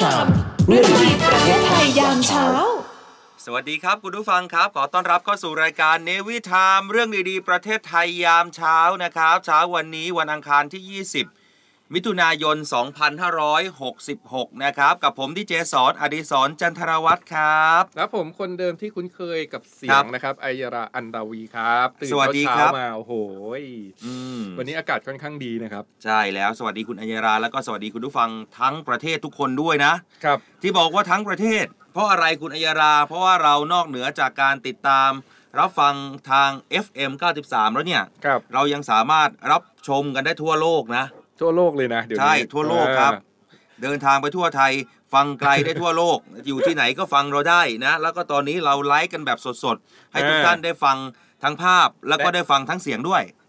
ชามเรื่องดีประเทศไทยยามเช้า สวัสดีครับคุณผู้ฟังครับ ขอต้อนรับเข้าสู่รายการเนวิทามเรื่องดีๆ ประเทศไทยยามเช้านะครับ เช้าวันนี้วันอังคารที่ 20 มิถุนายน 2566 นะครับ กับผมที่เจสอนอดิศรจันทรวัตรครับ แล้วผมคนเดิมที่คุ้นเคยกับเสีครัยบงนะครับไอยราอันดาวีครับตื่นสวัสดีเช้าครับๆมาโอ้โหยอืมวันนี้อากาศค่อนข้างดีนะครับ ใช่แล้วสวัสดีคุณอัญญาราแล้วก็สวัสดีคุณผู้ฟังทั้งประเทศทุกคนด้วยนะครับ ที่บอกว่าทั้งประเทศ เพราะอะไรคุณอัยยารา เพราะว่าเรานอกเหนือจากการติดตามรับฟังทาง FM 93 แล้วเนี่ยครับเรายังสามารถรับชมกันได้ทั่วโลกนะ ทั่วโลกเลยนะเดี๋ยวนี้ใช่ทั่วโลกครับอ่าเดินทางไปทั่วไทย ฟังไกลได้ทั่วโลก อยู่ที่ไหนก็ฟังเราได้นะ แล้วก็ตอนนี้เราไลฟ์กันแบบสดๆ ให้ทุกท่านได้ฟังทั้งภาพแล้วก็ได้ฟังทั้งเสียงด้วยอ่า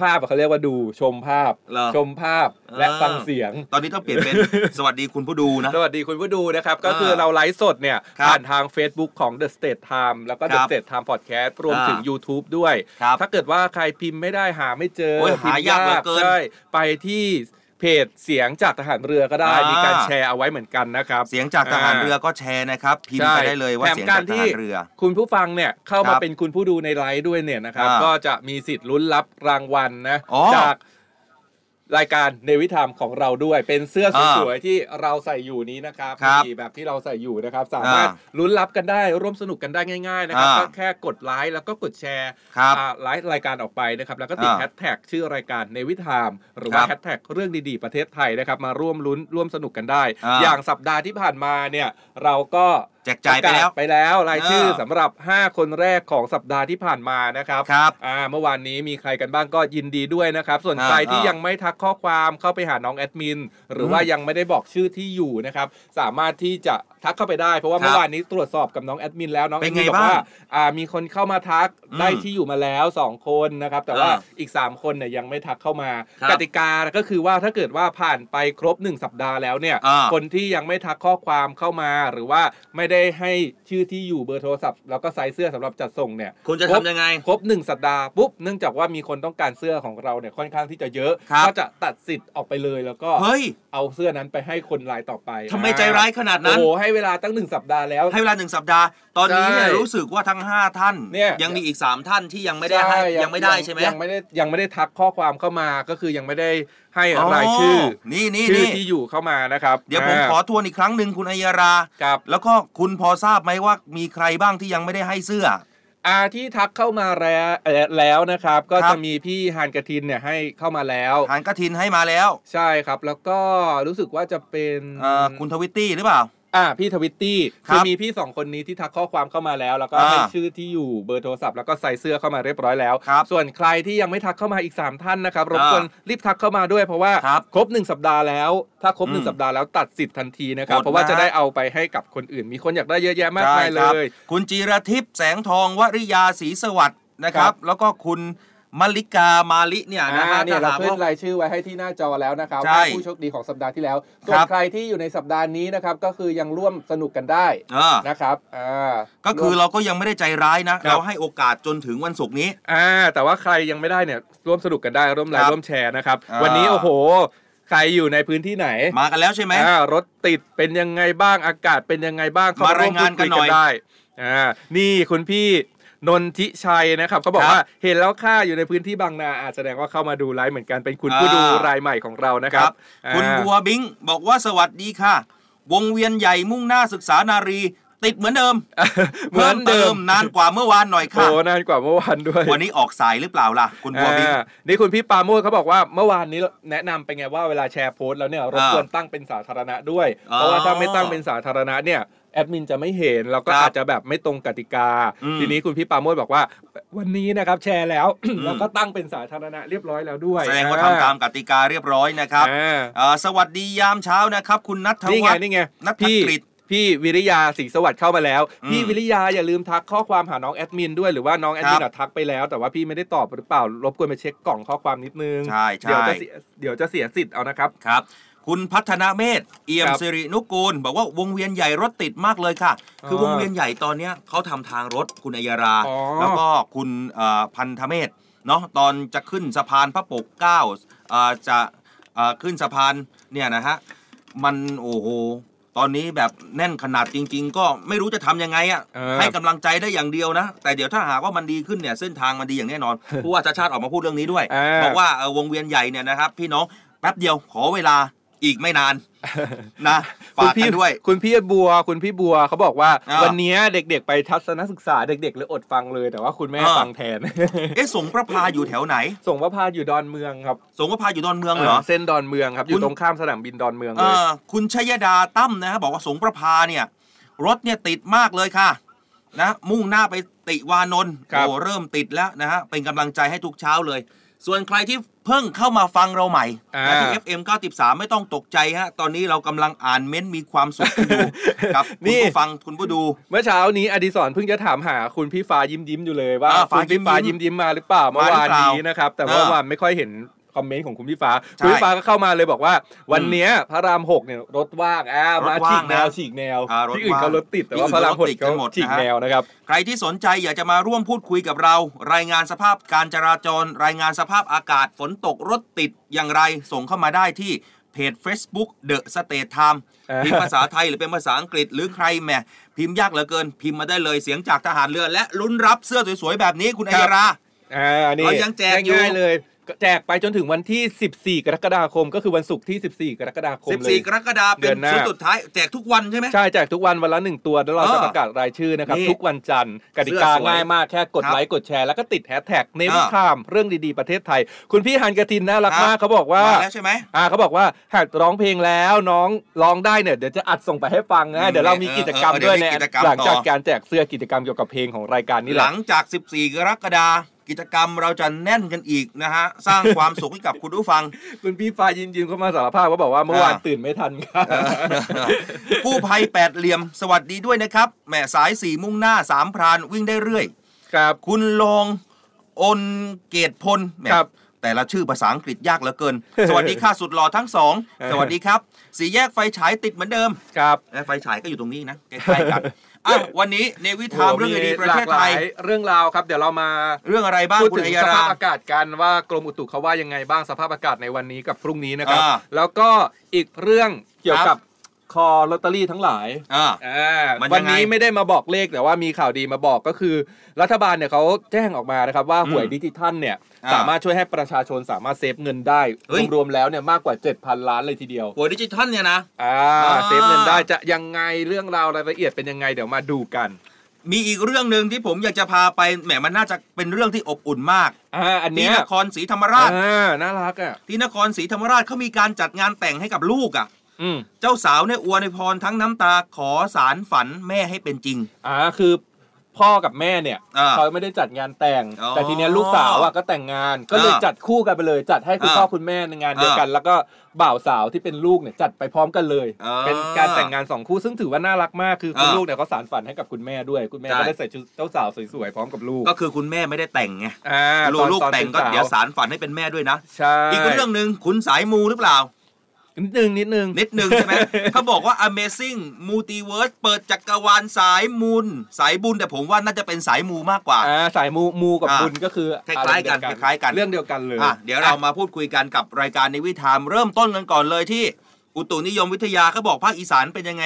ภาพอะเขาเรียกว่าดูชมภาพ เหรอ ชมภาพและเออฟังเสียง ตอนนี้ต้องเปลี่ยนเป็น สวัสดีคุณผู้ดูนะ สวัสดีคุณผู้ดูนะครับ ก็คือเราไลฟ์สดเนี่ย ครับผ่านทาง Facebook ของ The State Time แล้วก็ค The รับ State Time Podcast รวมถึง อ่า YouTube ด้วย ครับ ถ้าเกิดว่าใครพิมพ์ไม่ได้หาไม่เจอโอ้ยพิมหาพ์ยากเหลือเกินใช่ไปที่ เพจเสียงจากทหารเรือก็ได้อ่ามีมีการแชร์เอาไว้เหมือนกันนะครับ เสียงจากทหารเรือก็แชร์นะครับพิมพ์ไปได้เลยว่าแถมเสียงกาจารกทที่หารเรือ คุณผู้ฟังเนี่ยเข้าครัมาบเป็นคุณผู้ดูในไลฟ์ด้วยเนี่ยนะครับอ่าก็จะมีสิทธิ์ลุ้นรับรางวัลนะอ๋อจาก รายการเนวิธรรมของเราด้วยเป็นเสื้ออ่าสวยๆที่เราใส่อยู่นี้นะครับครับนี่แบบที่เราใส่อยู่นะครับ สามารถอ่าลุ้นรับกันได้ร่วมสนุกกันได้ง่าย ๆ นะครับอ่าก็แค่กดไลค์แล้วก็กดแชร์ครับอ่าไลฟ์รายการออกไปนะครับ แล้วก็ติดอ่าแฮชแท็กชื่อรายการเนวิธรรมหรือว่าครับแฮชแท็กเรื่องดีๆประเทศไทยนะครับ มาร่วมลุ้นร่วมสนุกกันได้อ่าอย่างสัปดาห์ที่ผ่านมาเนี่ยเราก็ แจกจ่ายไปแล้วประกศไปแล้วรายชื่อเออสำหรับ 5 คนแรกของสัปดาห์ที่ผ่านมานะครับครับอ่าเมื่อวานนี้มีใครกันบ้างก็ยินดีด้วยนะครับ ส่วนอ่าใครที่อ่ายัยังไม่ทักข้อความเข้าไปหาน้องแอดมินหรือว่ายังไม่ได้บอกชื่อที่อยู่นะครับ สามารถที่จะ ทักเข้าไปได้เพราะว่าครับเมื่อวานนี้ตรวจสอบกับน้องแอดมินแล้วน้องเป็แอนดมิไงนบอกว่าบ้างอ่ามีคนเข้ามาทักอืมได้ที่อยู่มาแล้ว 2 คนนะครับ แต่ว่าอ่าอีก 3 คนเนี่ยยังไม่ทักเข้ามาครับกติกาก็คือว่าถ้าเกิดว่าผ่านไปครบ 1 สัปดาห์แล้วเนี่ยอ่าคนที่ยังไม่ทักข้อความเข้ามาหรือว่าไม่ได้ให้ชื่อที่อยู่เบอร์โทรศัพท์แล้วก็ไซส์เสื้อสำหรับจัดส่งเนี่ยคุณจะครทำบยังไง ครบหนึ่งสัปดาห์ปุ๊บเนื่องจากว่ามีคนต้องการเสื้อของเราเนี่ยค่อนข้างที่จะเยอะครับก็จะตัดสิทธิ์ออกไปเลยแล้วก็เฮ้ยเอาเสื้อนั้นไปให้คนรายต่อไปทำไมใจร้ายขนาดนั้นโอ้โหให้เวลาตั้งหนึ่งสัปดาห์แล้ว ให้เวลาหนึ่งสัปดาห์ ตอนนี้เนี่ยใช่รู้สึกว่าทั้ง 5 ท่านเนี่ยยังมีอีก 3 ท่านที่ยังไม่ได้ให้ยังไม่ได้ใช่ไหมยังไม่ได้ยังไม่ได้ทักข้อความเข้ามาก็คือยังไม่ได้ให้รายชื่ออนี่นี่ชื่อนี่ที่อยู่เข้ามานะครับ เดี๋ยวผมาขอทวนอีกครั้งหนึ่งคุณอัยยาราครับแล้วก็คุณพอทราบไหมว่ามีใครบ้างที่ยังไม่ได้ให้เสื้ออาที่ทักเข้ามาแล้วเอ่อแล้วนะครับ ก็ครับจะมีพี่ฮานกระทินเนี่ยให้เข้ามาแล้วหานกระถินให้มาแล้ว ใช่ครับ แล้วก็รู้สึกว่าจะเป็นเอ่อคุณทวิตตี้หรือเปล่า อ่าพี่ทวิตตี้ครัคือบมีพี่สองคนนี้ที่ทักข้อความเข้ามาแล้ว แล้วก็อ่าให้ชื่อที่อยู่เบอร์โทรศัพท์แล้วก็ใส่เสื้อเข้ามาเรียบร้อยแล้ว ครับส่วนใครที่ยังไม่ทักเข้ามาอีก 3 ท่านนะครับรบอ่ากวนรีบทักเข้ามาด้วยเพราะว่าครับครบ 1 สัปดาห์แล้ว ถ้าครบ อืม1 สัปดาห์แล้วตัดสิทธิ์ทันทีนะครับ กดเพราะว่านะจะได้เอาไปให้กับคนอื่น มีคนอยากได้เยอะแยะมากมายเลครับย คุณจีรทิพย์แสงทองวริยาศรีสวัสดิ์นะครัครับบ แล้วก็คุณ มลิกามาลิเนี่ยนะอ่าฮะเนี่ยเราถ้หกขึ้นว่ารายชื่อไว้ให้ที่หน้าจอแล้วนะครับใช่ว่าผู้โชคดีของสัปดาห์ที่แล้วส่วนครับใครที่อยู่ในสัปดาห์นี้นะครับก็คือยังร่วมสนุกกันได้เออนะครับอ่าก็คือร่วมเราก็ยังไม่ได้ใจร้ายนะครับเราให้โอกาสจนถึงวันศุกร์นี้อ่าแต่ว่าใครยังไม่ได้เนี่ยร่วมสนุกกันได้ร่วมไลครัค์บร่วมแชร์นะครับอ่าวันนี้โอ้โหใครอยู่ในพื้นที่ไหน มากันแล้วใช่ไหมอ่ารถติดเป็นยังไงบ้างอากาศเป็นยังไงบ้างเข้มาร่วรายงานกันหน่อยพูดคุได้อ่านี่คุณพี่ นนทิชัยนะครับเขาบอกครับว่าเห็นแล้วค่าอยู่ในพื้นที่บางนาอาจแสดงว่าเข้ามาดูไลฟ์เหมือนกันเป็นคุณผู้อ่าดูรายใหม่ของเรานะครับ คุณอ่าบัวบิงบอกว่าสวัสดีค่ะ วงเวียนใหญ่มุ่งหน้าศึกษานารีติดเหมือนเดิม เหมือนเดิมพิ่นานกว่าเมื่อวานหน่อยโอ้ค่ะนานกว่าเมื่อวานด้วย วันนี้ออกสายหรือเปล่าล่ะ คุณบัวบิ๊กอ่านี่คุณพี่ปาโมดเขาบอกว่าเมื่อวานนี้แนะนำไปไงว่าเวลาแชร์โพสต์แล้วเนี่ยรบกวนตั้งเป็นสาธารณะด้วยอ๋อเพราะว่าถ้าไม่ตั้งเป็นสาธารณะเนี่ย แอดมินจะไม่เห็นแล้วก็ครับอาจจะแบบไม่ตรงกติกาอืมทีนี้คุณพี่ปาโมดบอกว่า วันนี้นะครับแชร์แล้วแล้วก็ตั้งเป็นสาธารณะเรียบร้อยแล้วด้วยแสดงว่าทำตามกติกาเรียบร้อยนะครับอ่าเอ่อสวัสดียามเช้านะครับ คุณนัทนี่ไงวัฒน์นี่ไงนัทพี่กฤษพี่วิริยาศรีสวัสดิ์เข้ามาแล้วอืมพี่วิริยาอย่าลืมทักข้อความหาน้องแอดมินด้วยหรือว่าน้องแอดมินครับอะทักไปแล้ว แต่ว่าพี่ไม่ได้ตอบหรือเปล่ารบกวนไปเช็คกล่องข้อความนิดนึงใช่ใช่เดี๋ยวจะเสียเดี๋ยวจะเสียสิทธิ์เอานะครับครับ คุณพัฒนาเมธเอี่ยมครับสิรินุกูล บอกว่าวงเวียนใหญ่รถติดมากเลยค่ะ คืออวงเวียนใหญ่ตอนเนี้ยเขาทำทางรถคุณอัยราอ๋อแล้วก็คุณเอ่อพันธเมธเนาะตอนจะขึ้นสะพานพระปกเกล้าเอ่อจะเอ่อขึ้นสะพานเนี่ยนะฮะมันโอ้โหตอนนี้แบบแน่นขนาดจริง ๆ ก็ไม่รู้จะทำยังไงอะ่ะเออให้กำลังใจได้อย่างเดียวนะ แต่เดี๋ยวถ้าหากว่ามันดีขึ้นเนี่ยเส้นทางมันดีอย่างแน่นอนผู้ว่าชาติชาติออกมาพูดเรื่องนี้ด้วยอ่าบอกว่าเอ่อวงเวียนใหญ่เนี่ยนะครับพี่น้องแป๊บเดียวขอเวลา อีกไม่นานนะฝากกันด้วย คุณพี่บัว คุณพี่บัวเขาบอกว่าอ่า วันนี้เด็กๆ ไปทัศนศึกษาเด็กๆเลยอดฟังเลยแต่ว่าคุณแม่อ่าฟังแทน เอ๊ะสงประพาอยู่แถวไหนส่งพระพาอยู่ดอนเมืองครับ สงประพาอยู่ดอนเมืองเหรอ เส้นดอนเมืองครับอคุยู่ณตรงข้ามสนามบินดอนเมืองเอเลยอคุณชยดาตั้มนะฮะบอกว่าสงประพาเนี่ย รถเนี่ยติดมากเลยค่ะนะมุ่งหน้าไปติวานนท์ครับโอ้เริ่มติดแล้วนะฮะเป็นกำลังใจให้ทุกเช้าเลย ส่วนใครที่เพิ่งเข้ามาฟังเราใหม่อ่านะที่ FM 93 ไม่ต้องตกใจฮะ ตอนนี้เรากำลังอ่านเม้นต์มีความสุขกันอยู่ครับคุณผู้ฟังคุณผู้ดู เมื่อเช้านี้อดิศรเพิ่งจะถามหาคุณพี่ฟ้ายิ้มยิ้มๆอยู่เลยว่าอ่าฟ้าคุณพี่ฟ้ายิ้ยิ้มมยิ้ยิ้มมมาหรือเปล่าเมื่อวานนี้นะครับ แต่อ่าเมื่อวานไม่ค่อยเห็น คอมเมนต์ของคุณพี่ฟ้าใช่คุณพี่ฟ้าก็เข้ามาเลยบอกว่า วันเนี้ยพระรามหกเนี่ยรถว่างอ่ารถมาว่างฉีกแนวนะฉีกแนวอ่ารถที่อื่นเขาว่างรถติดแต่ที่ว่าอื่นพระรามหกรถติดกันหมดฉีกนะฮะแนวนะครับใครที่สนใจอยากจะมาร่วมพูดคุยกับเรา รายงานสภาพการจราจร รายงานสภาพอากาศฝนตกรถติดอย่างไรส่งเข้ามาได้ที่เพจ Facebook The State Time อ่าพิมพ์ภาษาไทยหรือเป็นภาษาอังกฤษหรือใครแหมพิมพ์ยากเหลือเกิน พิมพ์มาได้เลยเสียงจากทหารเรือ และลุ้นรับเสื้อสวยๆแบบนี้คุณอัยราอ่านี่เรายังแจกอยู่ง่ายๆเลยก็ แจกไปจนถึงวันที่ 14 กรกฎาคม ก็คือวันศุกร์ที่ 14 กรกฎาคมเลย 14 กรกฎาคมเดืเป็อนนหน้าชุดสุดท้ายแจกทุกวันใช่ไหมใช่แจกทุกวันวันละหนึ่งตัวแล้วเราเอจะอประกาศรายชื่อนะครับนี่ทุกวันจันทร์กติกาเสื้อสวยง่ายมากแค่กดครับไลค์กดแชร์แล้วก็ติดแฮชแท็กเนวิอ่าคามเรื่องดีๆประเทศไทย คุณพี่ฮันกระทินน่ารักครับมากเขาบอกว่ามาแล้วใช่ไหมอ่าเขาบอกว่าหากร้องเพลงแล้วน้องร้องได้เนี่ยเดี๋ยวจะอัดส่งไปให้ฟังอืนะมเดี๋ยวเรามีกิจกรรมเออเออด้วยเดี๋ยวมีในกิจกรรมหลังจากต่อการแจกเสื้อกิจกรรมเกี่ยวกับเพลงของรายการนี่แหหละลังจาก 14 กรกฎาคม กิจกรรมเราจะแน่นกันอีกนะฮะ สร้างความสุขให้กับคุณผู้ฟัง คุณพี่ฟ้ายินยินเข้ามาสารภาพว่าบอกว่าเมื่อวานอ่าตื่นไม่ทันครับกู้ภัยแปดเหลี่ยมสวัสดีด้วยนะครับแหมสายสี่มุ่งหน้าสามพรานวิ่งได้เรื่อยครับ คุณลองอนเกตพลแหมครับแต่ละชื่อภาษาอังกฤษยากเหลือเกิน สวัสดีค่ะสุดหล่อทั้งสองเออสวัสดีครับ สีแยกไฟฉายติดเหมือนเดิม ครับและไฟฉายก็อยู่ตรงนี้นะใกล้ๆกัน อะวันนี้ในวิถามเรื่องดีๆประเทศไทยหลากหลาเรื่องราวครับ เดี๋ยวเรามาเรื่องอะไรบ้างพูดคุณถึงอัยสราภาพอากาศกันว่ากรมอุตุเขาว่ายังไงบ้างสภาพอากาศในวันนี้กับพรุ่งนี้นะครับอ่าแล้วก็อีกเรื่องเกี่ยวครักับบ คอลอตเตอรี่ทั้งหลายอ่า อ่ามันวัยันงไงนี้ไม่ได้มาบอกเลขแต่ว่ามีข่าวดีมาบอกก็คือ รัฐบาลเนี่ยเขาแจ้งออกมานะครับว่าอืมหวยดิจิทัลเนี่ยอ่าสามารถช่วยให้ประชาชนสามารถเซฟเงินได้เฮ้ย รวมๆแล้วเนี่ยมากกว่า 7,000 ล้านเลยทีเดียว หัวดิจิทัลเนี่ยนะ อ่าอ่า เซฟเงินได้จะยังไงเรื่องราวรายละเอียดเป็นยังไงเดี๋ยวมาดูกันมีอีกเรื่องหนึ่งที่ผมอยากจะพาไปแหมมันน่าจะเป็นเรื่องที่อบอุ่นมากอ่าอันที่เนี้ยนครศรีธรรมราช อ่าน่ารักอะที่นครศรีธรรมราชเขามีการจัดงานแต่งให้กับลูกอะอืม เจ้าสาวเนี่ยอวยพรทั้งน้ำตาขอสารฝันแม่ให้เป็นจริง อ่าคือพ่อกับแม่เนี่ยอ่าเขาไม่ได้จัดงานแต่งอ๋อแต่ทีเนี้ยลูกสาวอะก็แต่งงาน ก็เลยอ่าจัดคู่กันไปเลย จัดให้คุณอ่าพ่อคุณแม่ในงานเดียวกัน แล้วก็บ่าวสาวที่เป็นลูกเนี่ยจัดไปพร้อมกันเลยอ่าเป็นการแต่งงานสองคู่ซึ่งถือว่าน่ารักมากคือคุณอ่าลูกเนี่ยเขาสารฝันให้กับคุณแม่ด้วย คุณแม่ใช่ก็ได้ใส่ชุดเจ้าสาวสวยๆพร้อมกับลูก ก็คือคุณแม่ไม่ได้แต่งไงอ่าลูตกอนลูกตอนแต่งก็ป็นเดี๋ยวสารฝันให้เป็นแม่ด้วยนะใช่อีกเรื่องหนึ่งคุณสายมูหรือเปล่า นิดนึงนิดนึงนิดหนึ่งใช่ไหมเขาบอกว่า Amazing Multiverse เปิดจักรวาลสายมูลสายบุญแต่ผมว่าน่าจะเป็นสายมูมากกว่าอ่าสายมูมูกับอ่าบุญก็คือคล้ายๆกันอรเดีวคล้ายๆกันเรื่องเดียวกันเลยอะเดี๋ยวเรามาพูดคุยกันกับรายการในวิถามเริ่มต้นกันก่อนเลยที่อุตุนิยมวิทยาเขาบอกภาคอีสานเป็นยังไง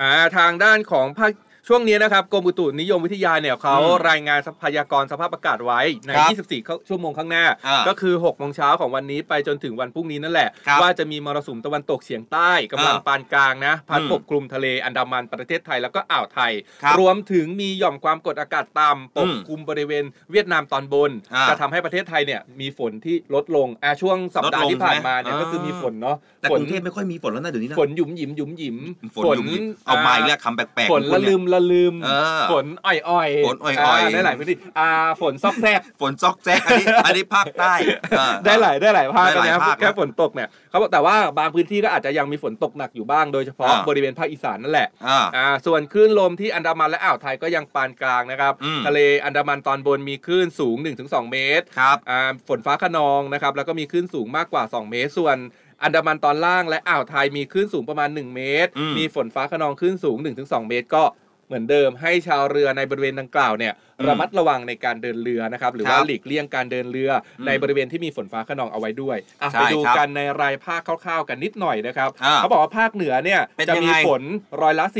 อ่าทางด้านของภาค ช่วงนี้นะครับกรมอุตุนิยมวิทยาเนี่ยเขาอืมรายงานทรัพยากรสภาพอากาศไว้ในครับ24เข้าชั่วโมงข้างหน้าอ่าก็คือ6โมงเช้าของวันนี้ไปจนถึงวันพรุ่งนี้นั่นแหละครับว่าจะมีมรสุมตะวันตกเฉียงใต้กำลังอ่าปานกลางนะพัดอืมปกคลุมทะเลอันดามันประเทศไทยแล้วก็อ่าวไทยครับรวมถึงมีหย่อมความกดอากาศต่ำปกอืมคลุมบริเวณเวียดนามตอนบนอ่าจะทำให้ประเทศไทยเนี่ยมีฝนที่ลดลงอ่าช่วงสัปดาห์ที่ผ่านมาเนี่ยลดลงใช่ไหมก็คือมีฝนเนาะแต่ฝกนรุงเทพไม่ค่อยมีฝนแล้วนะเดี๋ยวนี้นะฝนหยุมหยิมหยุมหยิมฝนหยุ่มหยิมเอามาอีกแล้วคำแปลกๆฝนของคุละณเนี่ยลืมละลืมเออฝนอ่อยๆ ฝนอ่อยๆาได้หลายพื้นที่อ่าฝนซอกแซก ฝนซอกแซก อันนี้อันนี้ภาคใต้เออได้หลายได้หลายภาคได้หลายนะครับภาคแค่ฝนตกเนี่ยเขาบอกแต่ว่าบางพื้นที่ก็อาจจะยังมีฝนตกหนักอยู่บ้างโดยเฉพาะอ่าบริเวณภาคอีสานนั่นแหละอ่าอ่าส่วนคลื่นลมที่อันดามันและอ่าวไทยก็ยังปานกลางนะครับอืมทะเลอันดามันตอนบนมีคลื่นสูง 1-2 เมตรครับอ่าฝนฟ้าขนองนะครับแล้วก็มีคลื่นสูงมากกว่า 2 เมตร ส่วนอันดามันตอนล่างและอ่าวไทยมีคลื่นสูงประมาณ 1 เมตรอืมมีฝนฟ้าขนองคลื่นสูง 1-2 เมตรก็ เหมือนเดิมให้ชาวเรือในบริเวณดังกล่าวเนี่ยอืมระมัดระวังในการเดินเรือนะครับหรือว่าครับหลีกเลี่ยงการเดินเรืออมในบริเวณที่มีฝนฟ้าขนองเอาไว้ด้วยอะใช่ไปดูครับกันในรายภาคคร่าวๆกันนิดหน่อยนะครับอ่าเขาบอกว่าภาคเหนือเนี่ยเป็นจะยังมีไงฝนร้อยละ 40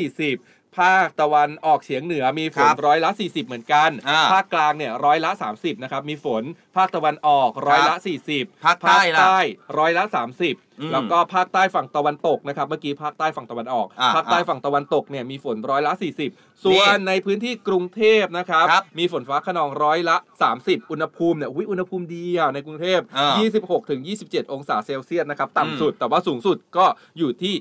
ภาคตะวันออกเฉียงเหนือมีฝคนรับร้อยละ 40 เหมือนกันอ่าภาคกลางเนี่ยร้อยละ 30นะครับมีฝน ภาคตะวันออกร้อยละ 40 ภาคใต้ล่ะร้อยละอืม30 แล้วก็ภาคใต้ฝั่งตะวันตกนะครับเมื่อกี้ภาคใต้ฝั่งตะวันออกอ่าภาคใต้อ่าฝั่งตะวันตกเนี่ยมีฝนร้อยละ 40 ส่วนในพื้นที่กรุงเทพนะครับครับมีฝนฟ้าขนองร้อยละ 30 อุณหภูมิเนี่ยอุ๊ยอุณหภูมิดีอะในกรุงเทพอ่า26ถึง27 องศาเซลเซียสนะครับต่ำสุดแต่ว่าสูงสุดก็อยู่ที่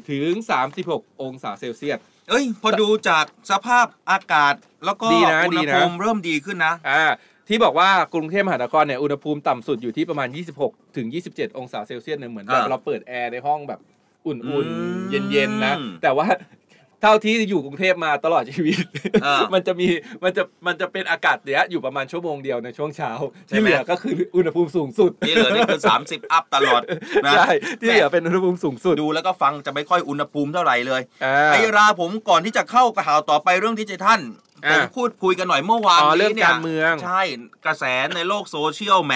34ถึง36 องศาเซลเซียสเอ้ย พอดูจากสภาพอากาศแล้วก็ดีนะอุณดีหนะภูมิเริ่มดีขึ้นนะอ่า ที่บอกว่ากรุงเทพมหานครเนี่ยอุณหภูมิต่ำสุดอยู่ที่ประมาณ 26ถึง27 องศาเซลเซียสเนี่ยเหมือนแบบอ่าเราเปิดแอร์ในห้องแบบอุ่นอืมๆเย็นๆนะแต่ว่าเท่าที่อยู่กรุงเทพมาตลอดชีวิต อ่ามันจะมีมันจะมันจะเป็นอากาศเนี้ยอยู่ประมาณชั่วโมงเดียวในช่วงเช้า ใช่ที่ไหม เหลือก็คืออุณหภูมิสูงสุดที่เหลือนี่คือ 30 อัพตลอดนะใช่ที่เหลือเป็นอุณหภูมิสูงสุดดูแล้วก็ฟังจะไม่ค่อยอุณหภูมิเท่าไหร่เลย อ่า ไอ้ราผมก่อนที่จะเข้าข่าวต่อไปเรื่องดิจิทัลอ่า ผมพูดคุยกันหน่อยเมื่อวานอ๋อนี้เรื่องเนี่ยการเมือง ใช่กระแสในโลกโซเชียลแหม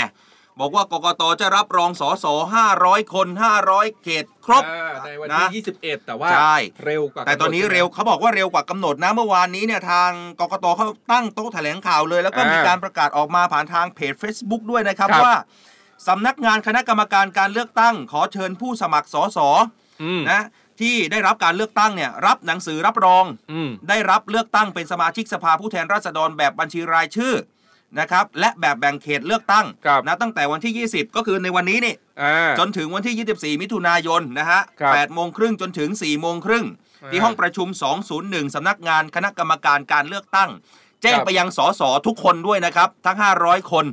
บอกว่ากกตจะรับรองสส500 คน 500 เขตครบอ่าในวันนะที่ 21 แต่ว่าใช่เร็วกว่าแต่ตอนนี้กำหดเร็วเขาบอกว่าเร็วกว่ากำหนดนะเมื่อวานนี้เนี่ยทางกกตเขาตั้งโต๊ะแถลงข่าวเลย แล้วก็อ่ามีมีการประกาศออกมาผ่านทางเพจ Facebook ด้วยนะครับครับว่าสำนักงานคณะกรรมการการเลือกตั้ง ขอเชิญผู้สมัครสสอืมนะ ที่ได้รับการเลือกตั้งเนี่ยรับหนังสือรับรองอืมได้รับเลือกตั้งเป็นสมาชิกสภาผู้แทนราษฎรแบบบัญชีรายชื่อนะครับและแบบแบ่งเขตเลือกตั้งครับนะตั้งแต่วันที่ 20 ก็คือในวันนี้นี่อ่าจนถึงวันที่ 24 มิถุนายนนะฮะครับ8โมงครึ่งจนถึง 4 โมงครึ่งอ่าที่ห้องประชุม 201 สำนักงานคณะกรรมการการเลือกตั้ง แจ้งครับไปยังสสทุกคนด้วยนะครับ ทั้ง 500 คน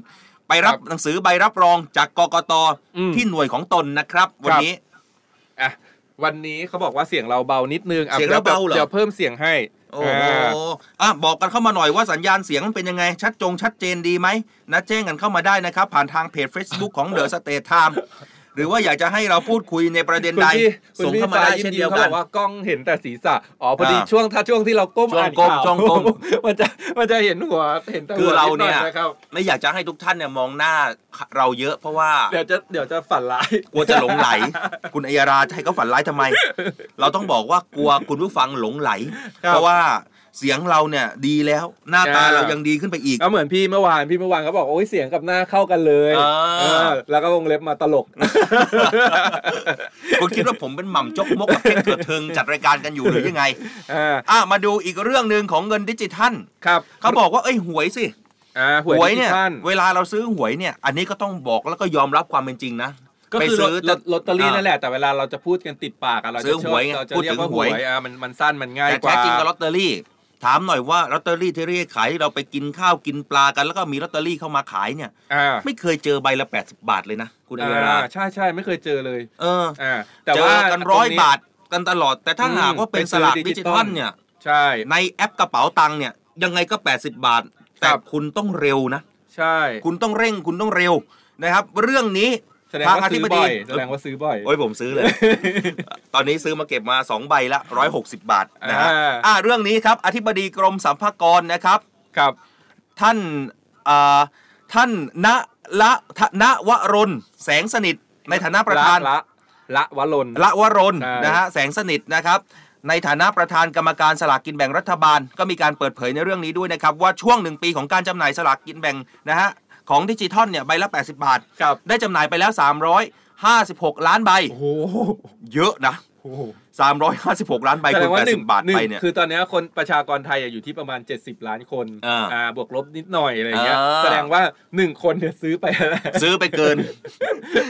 ไปรับครับหนังสือใบรับรองจากกกตอืมที่หน่วยของตนนะครับ วันนี้อะ วันนี้เขาบอกว่าเสียงเราเบานิดนึงอะเสียงเราเบาเหรอดี๋ยวเพิ่มเสียงให้โอ้โหอ่าอะบอกกันเข้ามาหน่อยว่าสัญญาณเสียงมันเป็นยังไง ชัดจงชัดเจนดีไหมนะแจ้งกันเข้ามาได้นะครับ ผ่านทางเพจ Facebook ของ The State Time หรือว่าอยากจะให้เราพูดคุยในประเด็นคุณใดพี่คุณส่งพี่เข้ามาได้ฟ้เช่นมเดียวเขากับนอกว่ากล้องเห็นแต่ศีรษะอ๋อพอดีอ่าช่วงถ้าช่วงที่เราก้มช่วงอ่านก้มข่าวช่วงก้มมันจะมันจะเห็นหัวเห็นแต่คือหัวเราดหเนี่ยนะครับไม่อยากจะให้ทุกท่านเนี่ยมองหน้าเราเยอะเพราะว่าเดี๋ยวจะเดี๋ยวจะฝันร้ายกลัวจะหลงไหล คุณอัยราจะให้เขาฝันร้ายทำไม เราต้องบอกว่ากลัวคุณผู้ฟังหลงไหลครับเพราะว่า เสียงเราเนี่ยดีแล้วหน้าตาอ่าเรายังดีขึ้นไปอีกก็เหมือนพี่เมื่อวานพี่เมื่อวานเขาบอกโอ้ยเสียงกับหน้าเข้ากันเลยอ่าเออแล้วก็วงเล็บมาตลกคุณคิดว่าผมเป็นหม่ำจกมกกับเพชรเกิดเทิงจัดรายการกันอยู่หรือยังไงอ่าอะมาดูอีกเรื่องหนึ่งของเงินดิจิทัลครับเขาบอกว่าเอ้ยหวยสิอ่าหหวยวยดิจิเนี่ยทัลเวลาเราซื้อหวยเนี่ย อันนี้ก็ต้องบอกแล้วก็ยอมรับความเป็นจริงนะก็ไปคือซื้อลอตลอตเตอรี่อ่านั่นแหละแต่เวลาเราจะพูดกันติดปากอะเราซื้จะอชหอบวยไงเราจะพูดเรียถึกงว่าหหววยยอ่ามันมันสั้นมันง่ายแต่กว่าแท้จริงก็ลอตเตอรี่ ถามหน่อยว่าลอตเตอรี่ที่เรียกขายที่เราไปกินข้าวกินปลากัน แล้วก็มีลอตเตอรี่เข้ามาขายเนี่ยอ่าไม่เคยเจอใบละ 80 บาทเลยนะ คุณอัยราอ่าใช่ใช่ไม่เคยเจอเลย เอออ่าแต่เจว่าอกันร้อยตงบาทกันตลอด แต่ถ้าอืมหากว่าเป็นไปสซื้อลากดิดิจิจิตอลทัลเนี่ยใช่ในแอปกระเป๋าตังค์เนี่ยยังไงก็ 80 บาท แต่ครับคุณต้องเร็วนะ ใช่ คุณต้องเร่งคุณต้องเร็วนะครับ เรื่องนี้ แสดงทางว่าอธิซื้อบดีบ่อยแสดงว่าซื้อบ่อยโอ้ยผมซื้อเลย ตอนนี้ซื้อมาเก็บมา2ใบละ160 บาทนะฮะอ่าอ่าเรื่องนี้ครับอธิบดีกรมสัมภากรนะครับครับ ท่านอ่าท่านณละทณวรนแสงสนิทในฐานะประธานละละละวะลนละวรนใช่นะฮะแสงสนิทนะครับในฐานะประธานกรรมการสลากกินแบ่งรัฐบาล ก็มีการเปิดเผยในเรื่องนี้ด้วยนะครับ ว่าช่วงหนึ่งปีของการจำหน่ายสลากกินแบ่งนะฮะ ของดิจิทัลเนี่ยใบละ 80 บาท ครับ ได้จำหน่ายไปแล้ว 356 ล้านใบ โอ้โหเยอะนะ โอ้โห356 ล้านใบแสดคูณงว่าหนึ่ง80บาทหนึ่ไปงเนี่ย คือตอนนี้คนประชากรไทยอะอยู่ที่ประมาณ 70 ล้านคนอ่าบวกลบนิดหน่อยอะไรเงี้ย อ่า แสดงว่าหนึ่งคนเนี่ยซื้อไปซื้อไปเกิน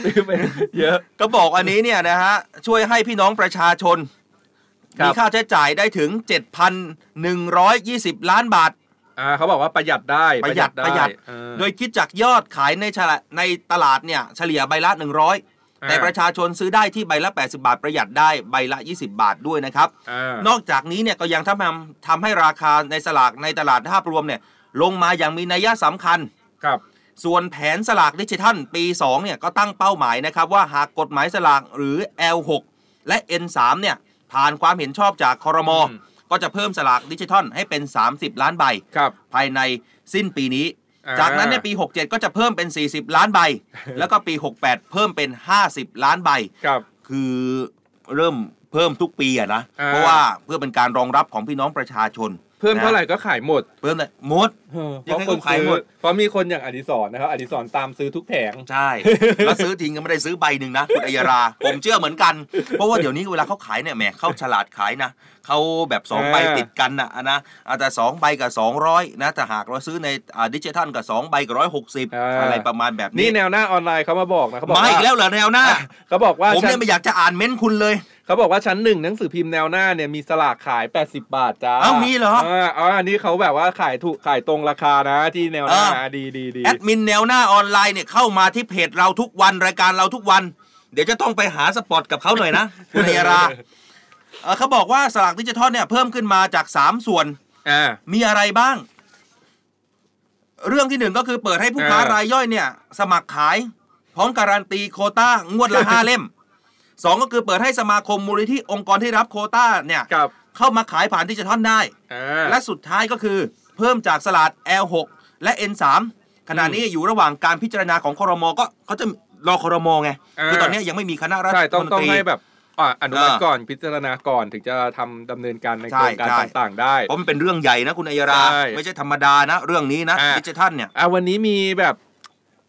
ซื้อไปเยอะ ก็บอกอันนี้เนี่ยนะฮะ ช่วยให้พี่น้องประชาชน ครับ มีค่าใช้จ่ายได้ถึง 7,120 ล้านบาท อ่าเขาบอกว่าประหยัดได้ประหยัดไประหยัดเออโดยคิดจากยอดขายในฉละในตลาดเนี่ยเฉลี่ยใบละ 100อ่าแต่ประชาชนซื้อได้ที่ใบละ 80 บาท ประหยัดได้ใบละ 20 บาทด้วยนะครับอ่านอกจากนี้เนี่ยก็ยังทำทำให้ราคาในสลากในตลาดภาพรวมเนี่ยลงมาอย่างมีนัยสำคัญครับส่วนแผนสลากดิจิทัลปี 2 เนี่ยก็ตั้งเป้าหมายนะครับ ว่าหากกฎหมายสลากหรือ L6 และ N3 เนี่ยผ่านความเห็นชอบจากคอรมออืม ก็จะเพิ่มสลากดิจิทัลให้เป็น 30 ล้านใบ ครับ ภายในสิ้นปีนี้ อ่าจากนั้นในปี 67 ก็จะเพิ่มเป็น 40 ล้านใบ แล้วก็ปี 68 เพิ่มเป็น 50 ล้านใบ ครับ คือเริ่มเพิ่มทุกปีอะนะ อ่า เพราะว่าเพื่อเป็นการรองรับของพี่น้องประชาชน เพิ่มเท่าไหร่ก็ขายหมด เพิ่มเลยหมดยังไงก็เพราะคนขายซื้อหมด เพราะมีคนอย่างอดิศรนะครับอดิศรตามซื้อทุกแผง ใช่ แล้วซื้อทิ้งก็ไม่ได้ซื้อใบหนึ่งนะคุณอัยรา ผมเชื่อเหมือนกัน เพราะว่าเดี๋ยวนี้เวลาเขาขายเนี่ยแหมเข้าฉลาดขายนะเขาแบบสองใบอ่าติดกันนะนะอ่าแต่สองใบกับสองร้อยนะแต่หากเราซื้อในอ่าดิจิทัลกับสองใบกับร้อยหกสิบอะไรประมาณแบบนี่นี้แนวหน้าออนไลน์เขามาบอกนะเขาบอกมาว่าอีกแล้วเหรอแนวหน้า เขาบอกว่าผมชั้เนี่ยน ไม่อยากจะอ่านเม้นต์คุณเลย เขาบอกว่าชั้นหนึ่งหนังสือพิมพ์แนวหน้าเนี่ยมีสลากขาย 80 บาทจ้าเอ้ามีเหรออ๋ออันนี้เขาแบบว่าขายถูกขายตรงราคานะที่แนวหน้าอ่าดีดีดีแอดมินแนวหน้าออนไลน์เนี่ยเข้ามาที่เพจเราทุกวันรายการเราทุกวัน เดี๋ยวจะต้องไปหาสปอตกับเขาหน่อยนะคุณอัยราเอ่อเขาบอกว่าสลากดิจิทัลเนี่ยเพิ่มขึ้นมาจาก 3 ส่วนอ่ามีอะไรบ้าง เรื่องที่หนึ่งก็คือเปิดให้ผู้ค้าอ่ารรายย่อยเนี่ย สมัครขาย พร้อมการันตีโควต้างวดละห้าเล่ม สองก็คือเปิดให้สมาคมมูลนิธิองค์กรที่รับโควต้าเนี่ยกับเข้ามาขายผ่านดิจิทัลได้ อ่าและสุดท้ายก็คือเพิ่มจากสลาก L6 และ N3 ขณะนี้อยู่ระหว่างการพิจารณาของครมก็เขาจะรอครมไงอ่าคือตอนนี้ยังไม่มีคณะรัฐใช่ต้องมนต้องตรี ให้แบบอ่าอนุมัติอ่าก่อนพิจารณาก่อนถึงจะทำดำเนินการในใช่โครงการใช่ ต่างๆได้ เพราะมันเป็นเรื่องใหญ่นะคุณอัยรา ใช่ไม่ใช่ธรรมดานะ เรื่องนี้นะอ่า ดิจิทัลเนี่ย อะวันนี้มีแบบ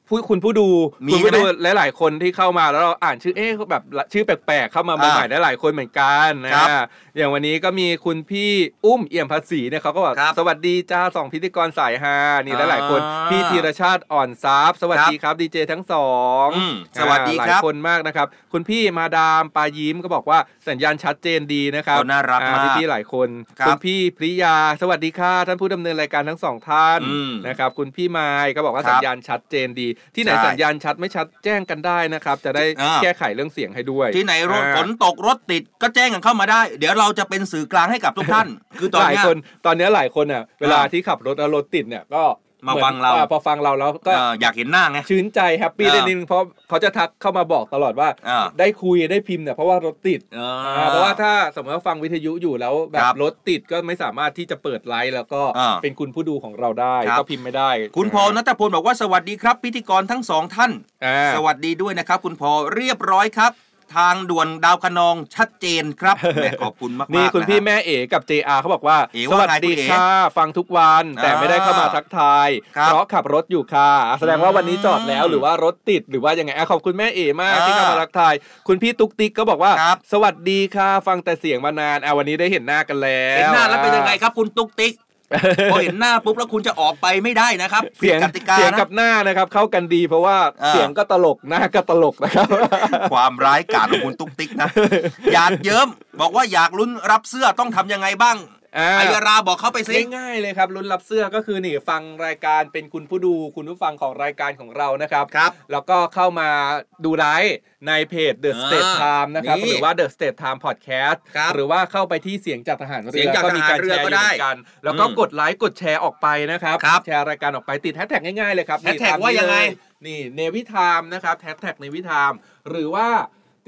ผู้คุณผู้ดูมีคุณผู้ดูใช่ไหมหลายๆคนที่เข้ามาแล้วเราอ่านชื่อเอ๊ะแบบชื่อแปลกๆเข้ามาอ่าใหม่ๆได้หลายคนเหมือนกันนะครับอย่างวันนี้ก็มีคุณพี่อุ้มเอี่ยมภาษีเนี่ยเขาก็บอกครับสวัสดีจ้าสองพิธีกรสายฮานี่อ่าหลายๆคนพี่ธีรชาติอ่อนซับสวัสดีครับดีเจทั้งสองอืมสวัสดีอ่าครับหลายคนมากนะครับ คุณพี่มาดามปายิ้มก็บอกว่าสัญญาณชัดเจนดีนะครับโอ้น่ารักอ่มากพี่ๆหลายคนครับคุณพี่พริยาสวัสดีค่ะท่านผู้ดำเนินรายการทั้งสองท่านอืมนะครับคุณพี่ไมค์ก็บอกว่าครับสัญญาณชัดเจนดีที่ไหนใช่สัญญาณชัดไม่ชัดแจ้งกันได้นะครับ จะได้อ่าแก้ไขเรื่องเสียงให้ด้วย ที่ไหนรถอ่าฝนตกรถติดก็แจ้งกันเข้ามาได้ เดี๋ยวเราจะเป็นสื่อกลางให้กับทุกท่าน คือตอนหลายเนี้ยคนตอนนี้หลายคนอะเวลาที่ขับรถแล้วรถติดเนี่ยก็ มาหอนฟังเราอ่พอฟังเราแล้วก็เอ่ออยากเห็นหน้าไงชื่นใจ happy อ่าได้นิดนึงเพราะเขาจะทักเข้ามาบอกตลอดว่าอ่าได้คุยได้พิมพ์เนี่ยเพราะว่ารถติดเอออ่าเพราะว่าถ้าสมมติว่าฟังวิทยุอยู่แล้วแบบรถติดครับก็ไม่สามารถที่จะเปิดไลฟ์แล้วก็อ่าเป็นคุณผู้ดูของเราได้ครับก็พิมพ์ไม่ได้ คุณพอนัทพลบอกว่าสวัสดีครับ พิธีกรทั้งสองท่านอ่าสวัสดีด้วยนะครับ คุณพอเรียบร้อยครับ ทางด่วนดาวคะนองชัดเจนครับแหม่ขอบคุณมากๆนี่คุณะฮะพี่แม่เอ๋กับ JR เขาบอกว่าเอ๋สว่าวัสไงดีคุณเอ๋ค่ะฟังทุกวันแต่อ่าไม่ได้เข้ามาทักทายครับเพราะขับรถอยู่ค่ะอะ แสดงว่าวันนี้จอดแล้วอืมหรือว่ารถติดหรือว่ายังไงอะขอบคุณแม่เอ๋มากอ่าที่เข้ามาทักทาย คุณพี่ตุ๊กติ๊กก็บอกว่าครับสวัสดีค่ะฟังแต่เสียงมานานอะวันนี้ได้เห็นหน้ากันแล้วเห็นหน้าแล้วเป็นยังไงครับคุณตุ๊กติ๊ก พอเห็นหน้าปุ๊บแล้วคุณจะออกไปไม่ได้นะครับ เสียงผิดกติกาเสียงนะกับหน้านะครับ เข้ากันดีเพราะว่าอ่าเสียงก็ตลกหน้าก็ตลกนะครับ ความร้ายกาจของคุณตุ๊กติ๊กนะอยากเยิ้มบอกว่าอยากลุ้นรับเสื้อต้องทำยังไงบ้างอ่า ไอยาราบอกเขาไปสิง่ายๆเลยครับลุ้นรับเสื้อก็คือนี่ฟังรายการเป็นคุณผู้ดูคุณผู้ฟังของรายการของเรานะครับครับแล้วก็เข้ามาดูไลฟ์ในเพจ The อ่า State Time นะครับนี่หรือว่า The State Time Podcast ครับหรือว่าเข้าไปที่เสียงจากทหารเสีเรืยงอจากก็มีการทหารเรือแชร์ก็อยู่ได้เหมือนกัน แล้วก็อืมกดไลค์กดแชร์ออกไปนะครับครับ แชร์รายการออกไปติดแฮชแท็กง่ายๆเลยครับแฮชแท็กนี่ตมว่ายังไงเลนี่เนวิทามนะครับแฮชแท็กเนวิทามหรือว่า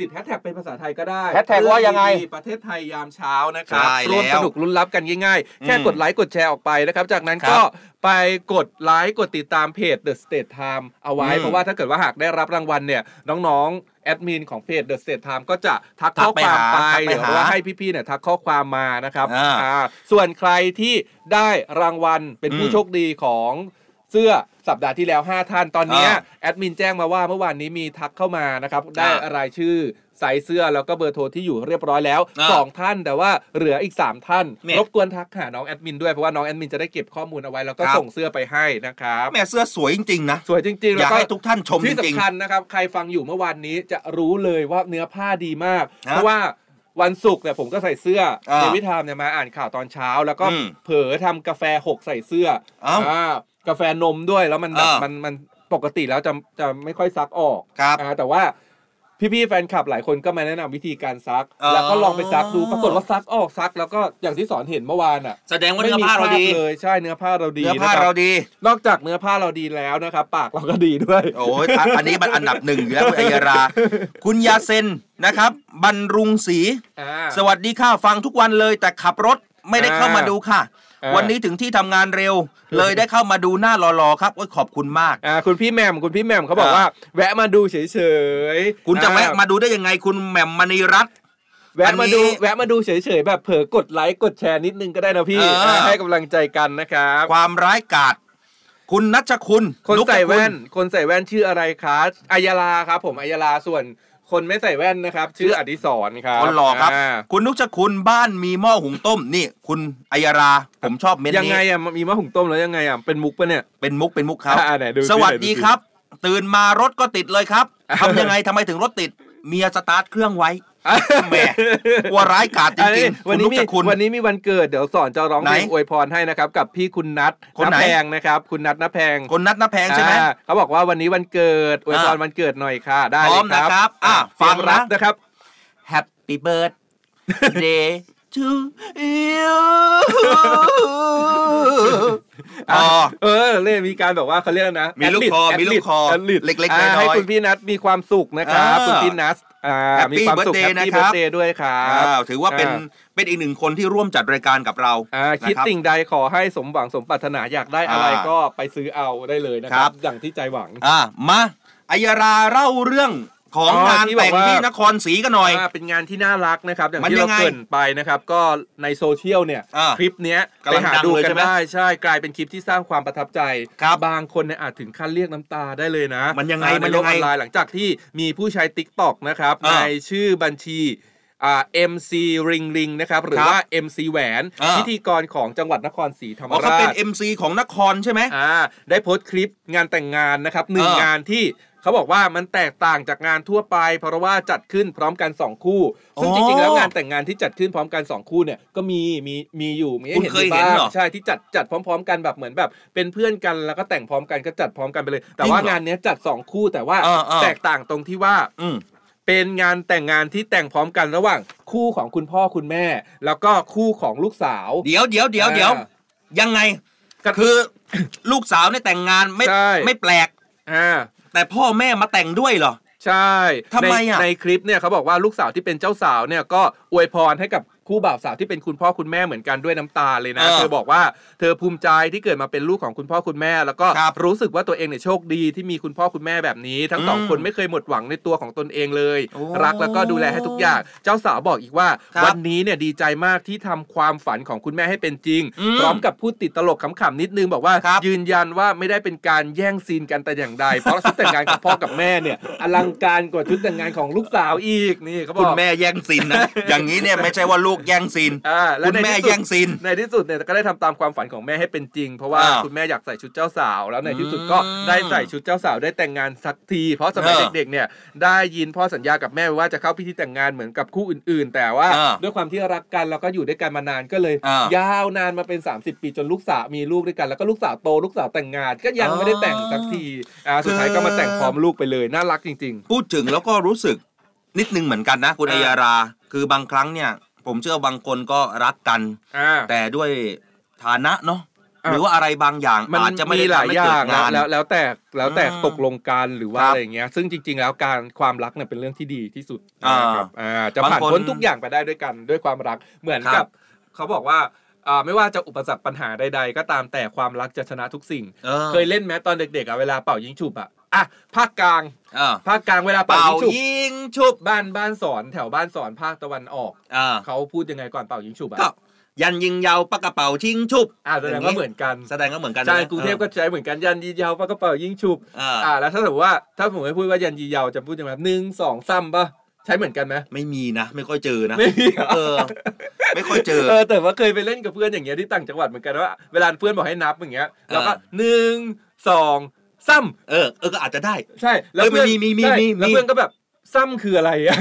ติดแฮชแท็กเป็นภาษาไทยก็ได้แฮชแท็กว่ายังไงเรื่องดีๆประเทศไทยยามเช้านะครับใช่ร่วมแล้วสนุกลุ้นรับกันง่ายๆ แค่อืมกดไลค์กดแชร์ออกไปนะครับ จากนั้นครับก็ไปกดไลค์กดติดตามเพจ The State Time เอาไว้อืมเพราะว่าถ้าเกิดว่าหากได้รับรางวัลเนี่ยน้องๆแอดมินของเพจ The State Time ก็จะทักทัข้กอไปความหาไปทักไปหรือหาว่าให้พี่ๆเนี่ยทักข้อความมานะครับอ่าอ่าส่วนใครที่ได้รางวัลเป็นผู้อืมโชคดีของ เสื้อสัปดาห์ที่แล้ว 5 ท่านตอนเนี้ยอ่าแอดมินแจ้งมาว่าเมื่อวานนี้มีทักเข้ามานะครับได้อ่ารายชื่อไซส์เสื้อแล้วก็เบอร์โทรที่อยู่เรียบร้อยแล้วอ่าสองท่านแต่ว่าเหลืออีก 3 ท่านเนี่ยรบกวนทักหาน้องแอดมินด้วยเพราะว่าน้องแอดมินจะได้เก็บข้อมูลเอาไว้แล้วก็ครับส่งเสื้อไปให้นะครับแม่เสื้อสวยจริงๆนะสวยจริงๆอแล้วยากก็ให้ทุกท่านชมจที่ริงสำคัญนะครับใครฟังอยู่เมื่อวานนี้จะรู้เลยว่าเนื้อผ้าดีมากฮะเพราะว่าวันศุกร์เนี่ยผมก็ใส่เสื้ออ่าในวิธามเนี่ยมาอ่านข่าวตอนเช้า แล้วก็อืมเผลอทำกาแฟหกใส่เสื้อเอ้าอ่า กาแฟนมด้วยแล้วมันแบบอ่ามัมันมันปกติแล้วจะจะไม่ค่อยซักออกครับอ่าแต่ว่าพี่ๆแฟนคลับหลายคนก็มาแนะนำวิธีการซัก อ๋อ แล้วก็ลองไปซักดูปรากฏว่าซักออกซัก แล้วก็อย่างที่สอนเห็นเมื่อวานอะแสดงว่าเนื้อผ้าเราดีไม่มีคบเลยใช่เนื้อผ้าเราดีเนื้อผ้าะคบเราดี นอกจากเนื้อผ้าเราดีแล้วนะครับปากเราก็ดีด้วย โอ้ยอะอันนี้มันอันดับหนึ่งอยู่แล้วคุณอัยรา คุณยาเซนนะครับ บรรรุงศรี อ่า สวัสดีค่ะ ฟังทุกวันเลยแต่ขับรถไม่ได้เข้ามาดูค่ะอ่า วันนี้ถึงที่ทำงานเร็ว เลยได้เข้ามาดูหน้าหล่อๆครับโอ้ยขอบคุณมากอ่าคุณพี่แหม่มคุณพี่แหม่มเขาบอกอ่าว่า แวะมาดูเฉยๆคุณจะอ่แวะมาดูได้ยังไงคุณแหม่มมณีรัตน์แวะมาดูอันนี้แวะมาดูเฉยๆแบบเผลอกดไลค์กดแชร์นิดนึงก็ได้นะพี่เอออ่าให้กำลังใจกันนะครับ ความร้ายกาจคุณนัชคุณ คนนุกใส่ตระกูลแว่น คนใส่แว่นชื่ออะไรคะอัยราครับผมอัยราส่วน คนไม่ใส่แว่นนะครับ ชื่ออดิศรครับคนหล่อครับาคุณนุชคุณบ้านมีหม้อหุงต้มนี่ คุณอัยราผมชอบเม้นยังไงนี้อะมีมะหุงต้มแล้วยังไงอะเป็นมุกปะเนี่ยเป็นมุกเป็นมุกครับอ่าไหนดูสิสวัสไหนดูดีสิครับ ตื่นมารถก็ติดเลยครับทำยังไงทำไมถึงรถติดเมียสตาร์ทเครื่องไว้ แหมว่าร้ายกาจจอันรินี้งๆวันคุณนี้นุชมีคุณวันนี้มีวันเกิดเดี๋ยวสอนจะร้องเพลงไหนอวยพรให้นะครับ กับพี่คุณนัทคนไหนแพงนะครับ คุณนัทนแพงคนนัดน้าแพงใช่ไหมอ่าเขาบอกว่าวันนี้วันเกิดอวยพรอ่าวันเกิดหน่อยค่ะ ได้พร้เลอมยครับนะครับอะเตรียมฟังนะรับนะครับ Happy birthday to you อ๋อเออเล่มีการแบบว่าเขาเรียกอะไรนะมีลูกคอมีลูกคอเล็กๆน้อยๆให้คุณพี่นัทมีความสุขนะครับอ่าคุณพี่นัทอ่า Happy มีความสุข birthday แฮปปี้นะครับ birthday ด้วยครับอ้าวถือว่าเป็นอ่เป็นอีกหนึ่งคนที่ร่วมจัดรายการกับเราอ่าคิดนะครับสิ่งใดขอให้สมหวังสมปรารถนาอยากได้อะไรอ่าก็ไปซื้อเอาได้เลยนะคครัรับบอย่างที่ใจหวังอ่ามาอัยราเล่าเรื่อง ของอ๋องานที่แต่งบอกว่าที่นครศรีกันหน่อยอ่าเป็นงานที่น่ารักนะครับ อย่างมันที่ยัเรางไงเกรินไปนะครับ ก็ในโซเชียลเนี่ยอ่าคลิปเนี้ยกำไปลังหาดังดูเลยกัใช่นไหมได้ใช่กลายเป็นคลิปที่สร้างความประทับใจครับบางคนเนี่ยอาจถึงขั้นเรียกน้ำตาได้เลยนะ มันยังไงอ่ามันในโลยักงไงออนไลน์หลังจากที่มีผู้ใช้ t ิ k t o k นะครับอ่าในชื่อบัญชีอ่า MC Ring Ring นะครับหรือครับว่า MC แหวนอ่าพิธีกรของจังหวัดนครศรีธรรมอ๋อเขาราเป็นช MC ของนครใช่ไหมอ่าได้โพสต์คลิปงานแต่งงานนะครับหนึ่งเอองานที่ เขาบอกว่ามันแตกต่างจากงานทั่วไป เพราะว่าจัดขึ้นพร้อมกัน 2 คู่ ซึ่งอ๋อจริงๆแล้วงานแต่งงานที่จัดขึ้นพร้อมกัน 2 คู่เนี่ยก็มีมีมีอยู่มีให้คุณเห็นเคยอยู่เห็นบ้างเหรอ ใช่ที่จัดจัดพร้อม ๆ กันแบบเหมือนแบบ เป็นเพื่อนกันแล้วก็แต่งพร้อมกันก็จัดพร้อมกันไปเลย แต่ว่าจริงเหรองานเนี้ยจัด 2 คู่แต่ว่าเออเออแตกต่างตรงที่ว่า อืม เป็นงานแต่งงานที่แต่งพร้อมกันระหว่างคู่ของคุณพ่อคุณแม่ แล้วก็คู่ของลูกสาว เดี๋ยวเดี๋ยวเดี๋ยวอ่าเดี๋ยวยังไงก็คือ ลูกสาวเนี่ยแต่งงานไม่ใช่ ไม่แปลก อ่า แต่พ่อแม่มาแต่งด้วยเหรอ ใช่ทำไมอะในในคลิปเนี่ยเขาบอกว่าลูกสาวที่เป็นเจ้าสาวเนี่ยก็อวยพรให้กับ คู่บ่าวสาวที่เป็นคุณพ่อคุณแม่เหมือนกันด้วยน้ำตาเลยนะเออเธอบอกว่าเธอภูมิใจที่เกิดมาเป็นลูกของคุณพ่อคุณแม่ แล้วก็ครับรู้สึกว่าตัวเองเนี่ยโชคดีที่มีคุณพ่อคุณแม่แบบนี้ ทั้งสองอืมคนไม่เคยหมดหวังในตัวของตนเองเลยโอ้รักแล้วก็ดูแลให้ทุกอย่าง เจ้าสาวบอกอีกว่าครับวันนี้เนี่ยดีใจมากที่ทำความฝันของคุณแม่ให้เป็นจริงอืมพร้อมกับพูดติดตลกขำๆนิดนึงบอกว่าครับยืนยันว่าไม่ได้เป็นการแย่งซีนกันแต่อย่างใด เพราะชุดแต่งงานของพ่อกับแม่เนี่ยอลังการกว่าชุดแต่งงานของลูกสาวอีกนี่เขาบคุอณกแม่แย่งซีนนะอย่างนี้เนี่ยไม่ใช่ว่าลูกแย่งซีนอ่าและคุณในแม่ที่สุดแย่งซีนในที่สุดเนี่ยก็ได้ทำตามความฝันของแม่ให้เป็นจริง เพราะว่าอ่าคุณแม่อยากใส่ชุดเจ้าสาวแล้วในที่สุดอืมก็ได้ใส่ชุดเจ้าสาวได้แต่งงานสักที เพราะสมัยเออเด็กๆเนี่ยได้ยินพ่อสัญญากับแม่ไว้ว่าจะเข้าพิธีแต่งงานเหมือนกับคู่อื่น ๆ แต่ว่าอ่าด้วยความที่รักกันแล้วก็อยู่ด้วยกันมานานก็เลยอ่ายยาวนานมาเป็น 30 ปีจนลูกสาวมีลูกด้วยกัน แล้วก็ลูกสาวโตลูกสาวแต่งงาน ก็ยังไม่ได้แต่งสักทีอ่าสุดท้ายก็มาแต่งพร้อมลูกไปเลยน่ารักจริงพูดถึงแล้วก็รู้สึกนิดนึงเหมือนกันนะคุณอ่าอัยรา คือบางครั้งเนี่ย ผมเชื่อว่าบางคนก็รักกันๆอ่า แต่ด้วยฐานะเนาะอะ หรือว่าอะไรบางอย่างมันอาจจะไม่ได้มีหลายทำให้อเกิย่าดงงานแล้วแล้วแต่แล้วแต่อืมตกลงกันหรือว่าครับอะไรอย่างเงี้ย ซึ่งจริง ๆ แล้วการความรักเนี่ยเป็นเรื่องที่ดีที่สุดอ่านะครับอ่าจะบางผ่านคนพ้นทุกอย่างไปได้ด้วยกันด้วยความรักเหมือนครักับบเขาบอกว่าอ่าไม่ว่าจะอุปสรรคปัญหาใด ๆ ก็ตามแต่ความรักจะชนะทุกสิ่ง เออ เคยเล่นไหมตอนเด็กๆอะเวลาเป่ายิงฉุบอะ อะภาคกลางเออภาคกลางเวลาเป่าเป่ายิงฉุบยิงชุบบ้านบ้านสอนแถวบ้านสอนภาคตะวันออกอ่าเขาพูดยังไงก่อนเป่ายิงฉุบอะก็ยันยิงยาวปากกระเป๋าชิงชุบอ่าแสดงว่าเหมือนกัน แสดงก็เหมือนกันนะใช่กรุงเทพก็ใช้เหมือนกันยันยียาวปากกระเป๋ายิงฉุบเอออ่าแล้วถ้าสมมติว่าถ้าผมไม่พูดว่ายันยียาวจะพูดยังไงหนึ่งสองซ้ำป่ะใช้เหมือนกันไหมไม่มีนะ ไม่ค่อยเจอนะไม่มีเหรอเออ ไม่ค่อยเจอเออแต่ว่าเคยไปเล่นกับเพื่อนอย่างเงี้ยที่ต่างจังหวัดเหมือนกันว่าเวลาเพื่อนบอกให้นับอย่างเงี้ยแล้วก็หนึ่งสอง ซ้ำเออเออก็อาจจะได้ ใช่แล้วเอ้ยเพื่อนมีมีมีใช่มีแล้วมีเพื่อนก็แบบซ้ำคืออะไรอะ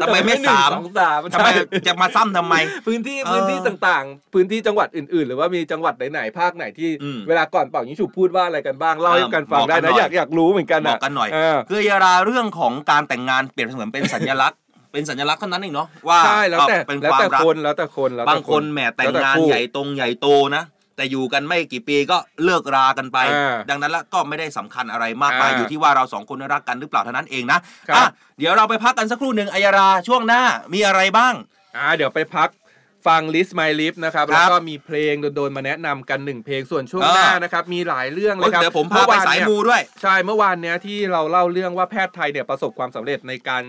ทำไมไม่หนึ่งสามสองสามทำไมใช่จะมาซ้ำทำไม พื้นที่เออพื้นที่ต่างๆ พื้นที่จังหวัดอื่น ๆ หรือว่ามีจังหวัดไหนๆภาคไหนที่อืมเวลาก่อนเป่ายิงฉุบพูดว่าอะไรกันบ้างเล่าให้กันฟังได้บอกกันหน่นะอยอยากอยากรู้เหมือนกันบออะกกันหน่อยเออคือเวลาเรื่องของการแต่งงานเปรียบเสมือนเป็นสัญลักษณ์เป็นสัญลักษณ์เท่านั้นเองเนาะว่าใช่แล้วแต่เป็นแล้วความแต่รักคนแล้วแต่คนแล้วแต่บางคนแหมแต่งงานล้วใหญ่ตรงใหญ่โตนะ แต่อยู่กันไม่กี่ปีก็เลิกรากันไป อ่าดังนั้นแล้วก็ไม่ได้สำคัญอะไรมากมายอ่าอยู่ที่ว่าเราสองคนรักกันหรือเปล่าเท่านั้นเองนะครับ อะเดี๋ยวเราไปพักกันสักครู่หนึ่งอัยราช่วงหน้ามีอะไรบ้าง อ่าเดี๋ยวไปพักฟัง list my list นะครับ ครับแล้วก็มีเพลงโดนๆมาแนะนำกันหนึ่งเพลงส่วนช่วงเออหน้านะครับ มีหลายเรื่องเลยครับเดี๋ยวผมพาไปสายมูด้วย ใช่เมื่อวานเนี้ยที่เราเล่าเรื่องว่าแพทย์ไทยเนี่ยประสบความสำเร็จในการ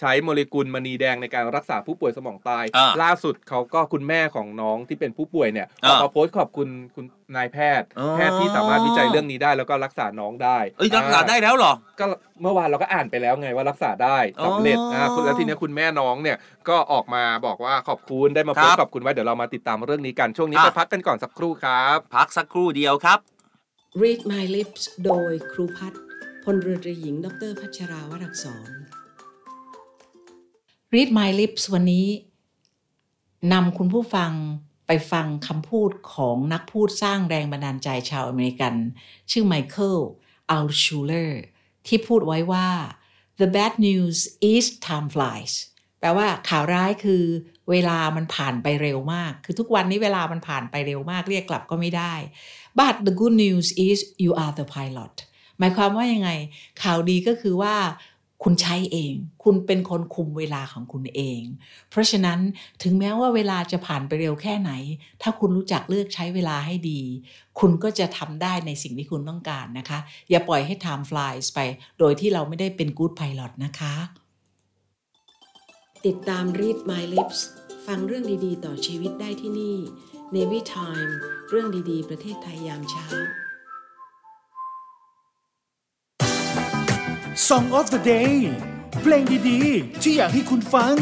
ใช้โมเลกุลมณีแดงในการรักษาผู้ป่วยสมองตาย อ่าล่าสุดเขาก็คุณแม่ของน้องที่เป็นผู้ป่วยเนี่ยออ่าอกมาโพสต์ขอบคุณคุณนายแพทย์ อ๋อ แพทย์ที่สามารถวิจัยเรื่องนี้ได้แล้วก็รักษาน้องได้เอ้ยรักษาได้แล้วเหรอ ก็เมื่อวานเราก็อ่านไปแล้วไงว่ารักษาได้สำเร็จอ๋ออ่าคุณแล้วทีเนี้ยคุณแม่น้องเนี่ยก็ออกมาบอกว่าขอบคุณได้มาโพสครัต์บขอบคุณไว้เดี๋ยวเรามาติดตามเรื่องนี้กันช่วงนี้อะ ไปพักกันก่อนสักครู่ครับ พักสักครู่เดียวครับ Read My Lips โดยครูพัฒน์พลเรือตรีหญิง ดรพัชราวรักษร Read My Lips วันนี้นำคุณผู้ฟังไปฟังคำพูดของนักพูดสร้างแรงบันดาลใจชาวอเมริกัน ชื่อไมเคิลอัลชูเลอร์ที่พูดไว้ว่า the bad news is time flies แปลว่าข่าวร้ายคือเวลามันผ่านไปเร็วมาก คือทุกวันนี้เวลามันผ่านไปเร็วมาก เรียกกลับก็ไม่ได้ but the good news is you are the pilot หมายความว่ายังไง ข่าวดีก็คือว่า คุณใช้เอง คุณเป็นคนคุมเวลาของคุณเอง เพราะฉะนั้นถึงแม้ว่าเวลาจะผ่านไปเร็วแค่ไหน ถ้าคุณรู้จักเลือกใช้เวลาให้ดี คุณก็จะทำได้ในสิ่งที่คุณต้องการนะคะ อย่าปล่อยให้ time flies ไป โดยที่เราไม่ได้เป็น good pilot นะคะ ติดตาม Read My Lips ฟังเรื่องดีๆ ต่อชีวิตได้ที่นี่ Navy Time เรื่องดีๆ ประเทศไทยยามเช้า Song of the Day เพลงดี ๆ ที่อยากให้คุณฟัง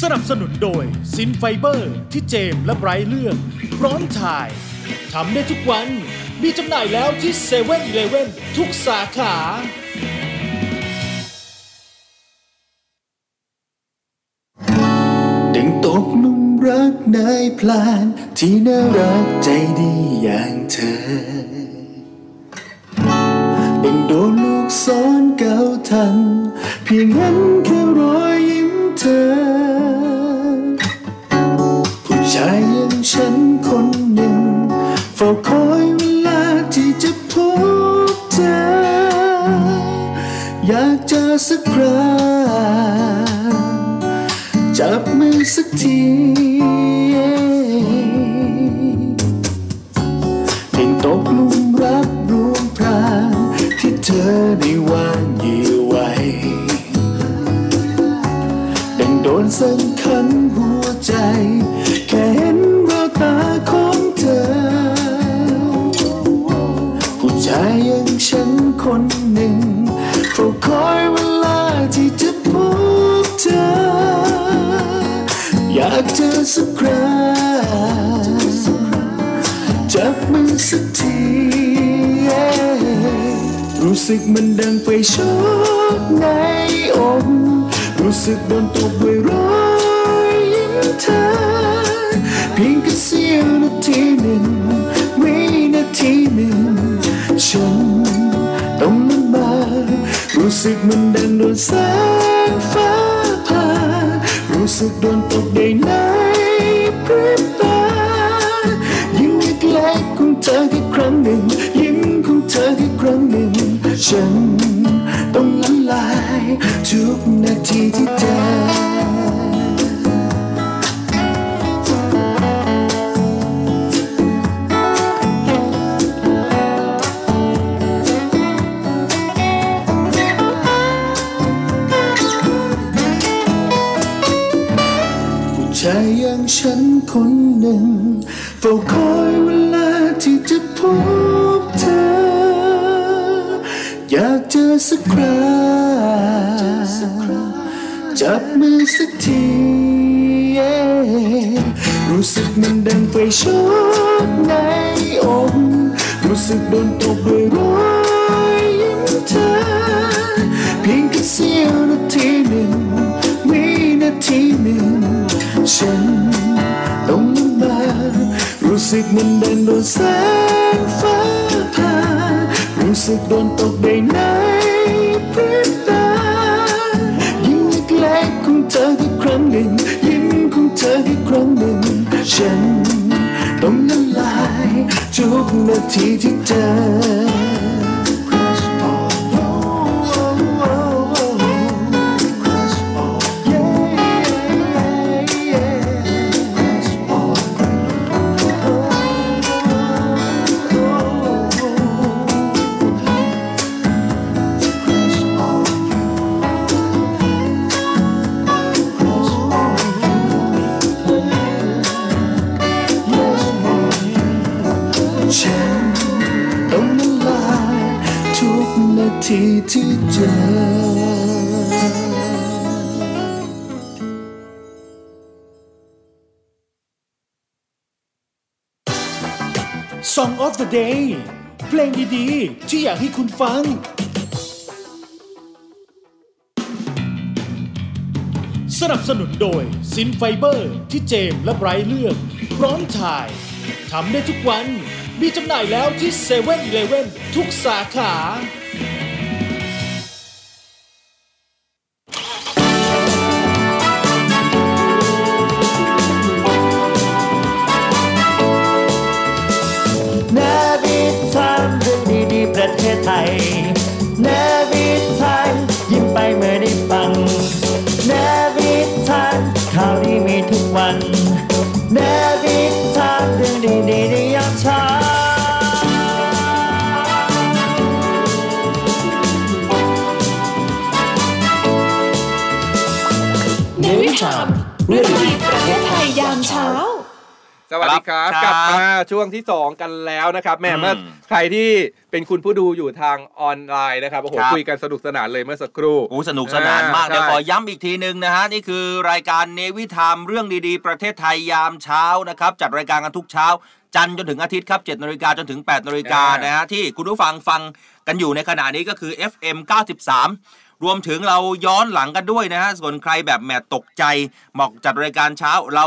สนับสนุนโดยซินไฟเบอร์ที่เจมและไบรท์เลือกพร้อมถ่ายทำได้ทุกวัน มีจำหน่ายแล้วที่เซเว่นอีเลเวนทุกสาขา รักนายพลานที่น่ารักใจดีอย่างเธอดึงโดนลูกซ้อนเก่าทัน เพียงเห็นแค่รอยยิ้มเธอ ผู้ชายอย่างฉันคนหนึ่งเฝ้าคอยเวลาที่จะพบเธอ อยากเจอสักครั้งจับ ธอได้วางเหยื่อไว้ดังโดนสังขันหัวใจ แค่เห็นแววตาของเธอ ผู้ชายอย่างฉันคนหนึ่งเฝ้าคอยเวลาที่จะพบเธอ อยากเจอสักครั้งจับมือสักที รู้สึกมันดังไฟช็อตในอกรู้สึกโดนตบด้วยรอยยิ้มเธอ เพียงแค่เสี้ยวนาทีหนึ่งวินาทีหนึ่งฉันต้องละเมารู้สึกมันดังโดนแสงฟ้าผ่ารู้รู้สึกโดนตกได้ในพ ฉัน ต้องละลายทุกนาทีที่เจอผู้ชายอย่างฉันคนหนึ่งเฝ้าคอย มือสักทีรู้สึกมันดังไฟช็อตในอกรู้สึกโดนตบด้วยรอยยิ้มเธอ เพียงแค่เสี้ยวนาทีหนึ่งวินาทีหนึ่ง ฉันต้องมารู้สึกมันเดินโดนแสงฟ้าผ่ารู้สึกโดนตกได้ในพ นึ่ง ยิ้มของเธอที่ครั้งหนึ่ง ฉันต้องละลายทุกนาทีที่เจอ ทุกนาทีที่เจอ Song of the Day เพลงดีๆ ที่อยากให้คุณฟัง สนับสนุนโดยซินไฟเบอร์ที่เจมและไบรท์เลือก พร้อมถ่ายทำได้ทุกวัน มีจำหน่ายแล้วที่7 e เ e ่ e อทุกสาขา สวัสดีครับครับ กลับมาช่วงที่ 2 กันแล้วนะครับแหม่อืมเมื่อใครที่เป็นคุณผู้ดูอยู่ทางออนไลน์นะครับโอ้โหครับคุยกันสนุกสนานเลยเมื่อสักครู่โอ้สนุกสนานมากอ่าเดี๋ยวใช่ขอย้ำอีกทีหนึ่งนะฮะนี่คือรายการเนวิทามเรื่องดีๆ ประเทศไทยยามเช้านะครับจัดรายการกันทุกเช้า จันทร์จนถึงอาทิตย์ครับ7นาฬิกาจนถึง8นาฬิกานะฮะที่คุณผู้ฟังฟังกันอยู่ในขณะนี้ก็คือ FM 93รวมถึงเราย้อนหลังกันด้วยนะฮะ ส่วนใครแบบแหมตกใจเหมาะจัดรายการเช้าเรา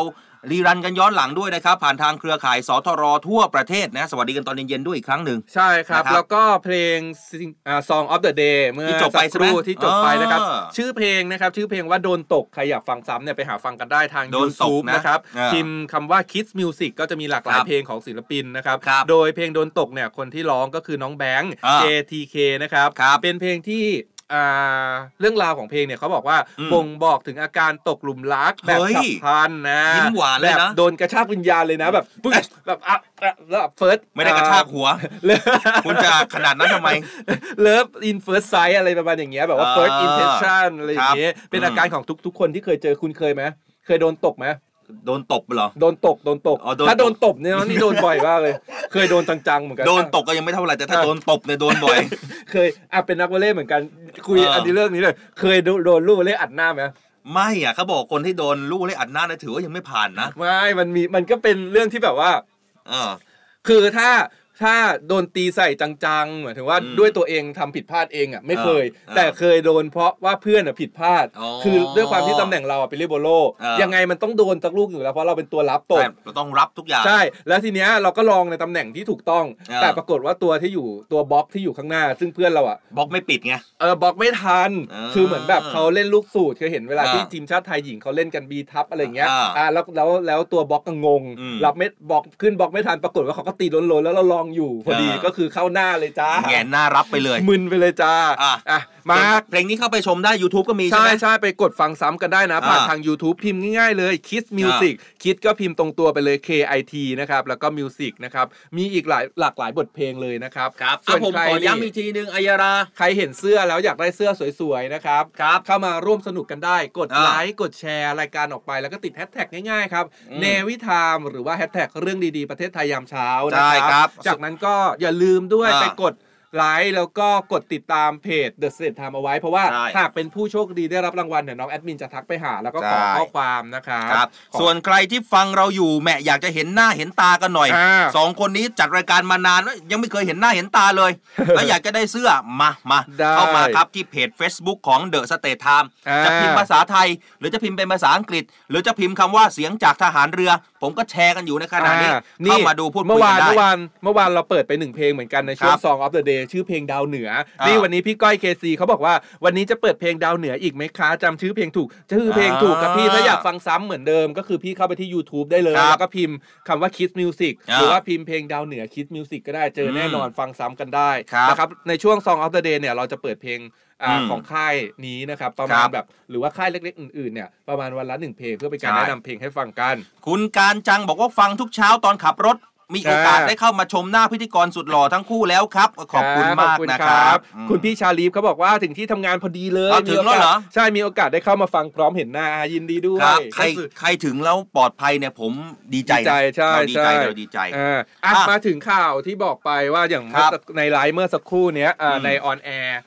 รีรันกันย้อนหลังด้วยนะครับ ผ่านทางเครือข่ายสทรทั่วประเทศนะสวัสดีกันตอนเย็นๆด้วยอีกครั้งหนึ่ง ใช่ครับนะครับแล้วก็เพลง Sing- อ่า Song of the Day เมื่อที่จบไปสักครู่ใช่ไหมที่จบไปนะครับอ่าชื่อเพลงนะครับ ชื่อเพลงว่าโดนตก ใครอยากฟังซ้ำเนี่ยไปหาฟังกันได้ทางโดนตก YouTube นะนะครับอ่าพิมพ์คำว่า Kids Music ก็จะมีหลากหลายครับเพลงของศิลปินนะครับครับ โดยเพลงโดนตกเนี่ยคนที่ร้องก็คือน้องแบงค์อ่า JTK นะครับครับเป็นเพลงที่อ่า เรื่องราวของเพลงเนี่ยเขาบอกว่าอืมบ่งบอกถึงอาการตกหลุมรักแบบเฮ้ยฉับพลันนะยิ้มหวานเลยนะแบบโดนกระชากวิญญาณเลยนะแบบปึ๊กแบบอะอะแล้ว first ไม่ได้กระชากหัวคุณจะขนาดนั้นทำไม love in first sight อะไรประมาณอย่างเงี้ยแบบว่าอ่า first impression อะไรอย่างเงี้ยครับเป็นอืมอาการของทุกๆคนที่เคยเจอคุณเคยไหมเคยโดนตกไหม โดนตบเหรอ โดนตกโดนตก อ๋อโดนถ้าโดนตตบบเนี่ยนี่โดนบ่อยมากเลย เคยโดนจังๆเหมือนกัน โดนตกก็ยังไม่เท่าไหร่แต่ถ้าอะโดนตบเนี่ยโดนบ่อย เคยอะเป็นนักวอลเลย์เหมือนกันคุยเอออั อันนี้เรื่องนี้เลย เคยโดนโดนลูกวอลเลย์อัดหน้าไหมไม่อะเขาบอกคนที่โดนลูกเล่อัดหน้าเนี่ยถือว่ายังไม่ผ่านนะไม่มันมีมันก็เป็นเรื่องที่แบบว่า เออ คือถ้า ถ้าโดนตีใส่จังๆหมายถึงว่าอืมด้วยตัวเองทำผิดพลาดเองอะไม่เคย อ่าแต่เคยโดนเพราะว่าเพื่อนอะผิดพลาด อ๋อคือด้วยความที่ตำแหน่งเราอะเป็นลิเบโรอ่ายั ยังไงมันต้องโดนสักลูกอยู่แล้วเพราะเราเป็นตัวรับตแต่บเราต้องรับทุกอย่าง ใช่ แล้วทีเนี้ยเราก็ลองในตำแหน่งที่ถูกต้อง อ่า แต่ปรากฏว่าตัวที่อยู่ตัวบล็อกที่อยู่ข้างหน้า ซึ่งเพื่อนเราอะ บล็อกไม่ปิดไง เออบล็อกไม่ทัน อ่าคือเหมือนแบบเขาเล่นลูกสูตรเคยเห็นเวลาอ่าที่ทีมชาติไทยหญิงเขาเล่นกันบีทับอะไรอย่างเงี้ย อ่าอ่าแล้วแล้วแล้วตัวบล็อกก็งง อืมรับไม่บล็อกขึ้นบล็อกไม่ทัน ปรากฏว่าเขาก็ตีล้นๆแล้วเราลองอยู่พอดีอ่าก็คือเข้าหน้าเลยจ้าแงนหน้ารับไปเลย มึนไปเลยจ้าอะอะมาส่วนเพลงนี้เข้าไปชมได้ YouTube ก็มีใช่ใช่ไหมใช่ไปกดฟังซ้ำกันได้นะผ่านอ่าทาง YouTube พิมพ์ง่ายๆเลย Kiss Music คิดก็พิมพ์ตรงตัวไปเลย K I T นะครับแล้วก็ Music นะครับมีอีกหลายหลากหลายบทเพลงเลยนะครับครับส่อะวนผมใครขอนี่ย้ำอีกทีหนึ่งอัยรา ใครเห็นเสื้อแล้วอยากได้เสื้อสวยๆนะครับครับเข้ามาร่วมสนุกกันได้กดอ่าไลค์กดแชร์รายการออกไปแล้วก็ติดแฮชแท็กง่ายๆครับอืมเนวิทามหรือว่าแฮชแท็กเรื่องดีๆประเทศไทยยามเช้านะใช่ครับจากนั้นก็อย่าลืมด้วยอ่าไปกดไลค์แล้วก็กดติดตามเพจ The State Time เอาไว้ เพราะว่าใช่หากเป็นผู้โชคดีได้รับรางวัลเนี่ยน้องแอดมินจะทักไปหาแล้วก็ขอใช่ข้อความนะครับครับขอส่วนใครที่ฟังเราอยู่แหม่อยากจะเห็นหน้าเห็นตากันหน่อยอ่าสองคนนี้จัดรายการมานานแล้วยังไม่เคยเห็นหน้าเห็นตาเลย แล้วอยากจะได้เสื้อมามาได้เข้ามาครับที่เพจ Facebook ของ The State Time อ่าจะพิมพ์ภาษาไทย หรือจะพิมพ์เป็นภาษาอังกฤษ หรือจะพิมพ์คำว่าเสียงจากทหารเรือ ผมก็แชร์กันอยู่ในขณะนี้อ่เข้ามาดูพูดคุเมื่ยอวากันนได้เมื่อวานเมื่อวานเราเปิดไปหนึ่งเพลงเหมือนกันในช่วคงรับ Song of the Day ชื่อเพลงดาวเหนืออ่านี่นี่วันนี้พี่ก้อยเคซีเขาบอกว่าวันนี้จะเปิดเพลงดาวเหนืออีกไหมคะจำชื่อเพลงถูกชื่อเพลงถูกครับพี่อ่าถ้าอยากฟังซ้ำเหมือนเดิม ก็คือพี่เข้าไปที่ YouTube ได้เลยครับแล้วก็พิมพ์คำว่า Kiss Music อ่าหรือว่าพิมพ์เพลงดาวเหนือ Kiss Music ก็ได้เจอแน่นอนฟังซ้ำกันได้ครับนะครับในช่วง Song of the Day เนี่ยเราจะเปิดเพลง อ่าอืมของค่ายนี้นะครับประคมารัณบแบบหรือว่าค่ายเล็ก ๆ อื่นๆเนี่ยประมาณวันละหนึ่งเพลงเพื่อเป็นการใช่แนะนำเพลงให้ฟังกัน คุณการจังบอกว่าฟังทุกเช้าตอนขับรถมีโอกาสอ่าได้เข้ามาชมหน้าพิธีกรสุดหล่อทั้งคู่แล้วครับ ขอบคุณมากขอบนะครับอืมคุณพี่ชาลีฟเขาบอกว่าถึงที่ทำงานพอดีเลยอ้าวถึงแล้วเหรอมีโอกาสใช่มีโอกาสได้เข้ามาฟังพร้อมเห็นหน้ายินดีด้วยครับใครก็คือใครถึงแล้วปลอดภัยเนี่ยผมดีใจดีใจนะใช่เราดีใจใช่เราดีใจอ่าอะอะมาถึงข่าวที่บอกไปว่าอย่างครับเมื่อสักในไลฟ์เมื่อสักครู่เนี้ยอ่าอืมใน on air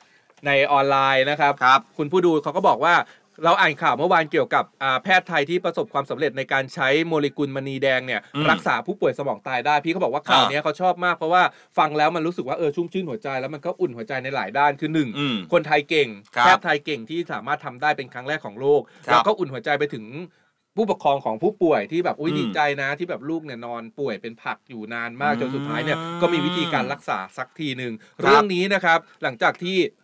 ในออนไลน์นะครับครับ คุณผู้ดูเขาก็บอกว่าเราอ่านข่าวเมื่อวานเกี่ยวกับอ่าแพทย์ไทยที่ประสบความสำเร็จในการใช้โมเลกุลมณีแดงเนี่ยอืมรักษาผู้ป่วยสมองตายได้ พี่เขาบอกว่าข่าวอ่าเนี้ยเขาชอบมากเพราะว่าฟังแล้วมันรู้สึกว่าเออชุ่มชื่นหัวใจแล้วมันก็อุ่นหัวใจในหลายด้านคือหนึ่งอืมคนไทยเก่งครับแพทย์ไทยเก่งที่สามารถทำได้เป็นครั้งแรกของโลกครับแล้วก็อุ่นหัวใจไปถึงผู้ปกครองของผู้ป่วยที่แบบอุ้ยอืมดีใจนะ ที่แบบลูกเนี่ยนอนป่วยเป็นผักอยู่นานมากอืมจนสุดท้ายเนี่ยก็มีวิธีการรักษาสักทีหนึ่งครับเรื่องนี้นะครับหลังจากที่แพ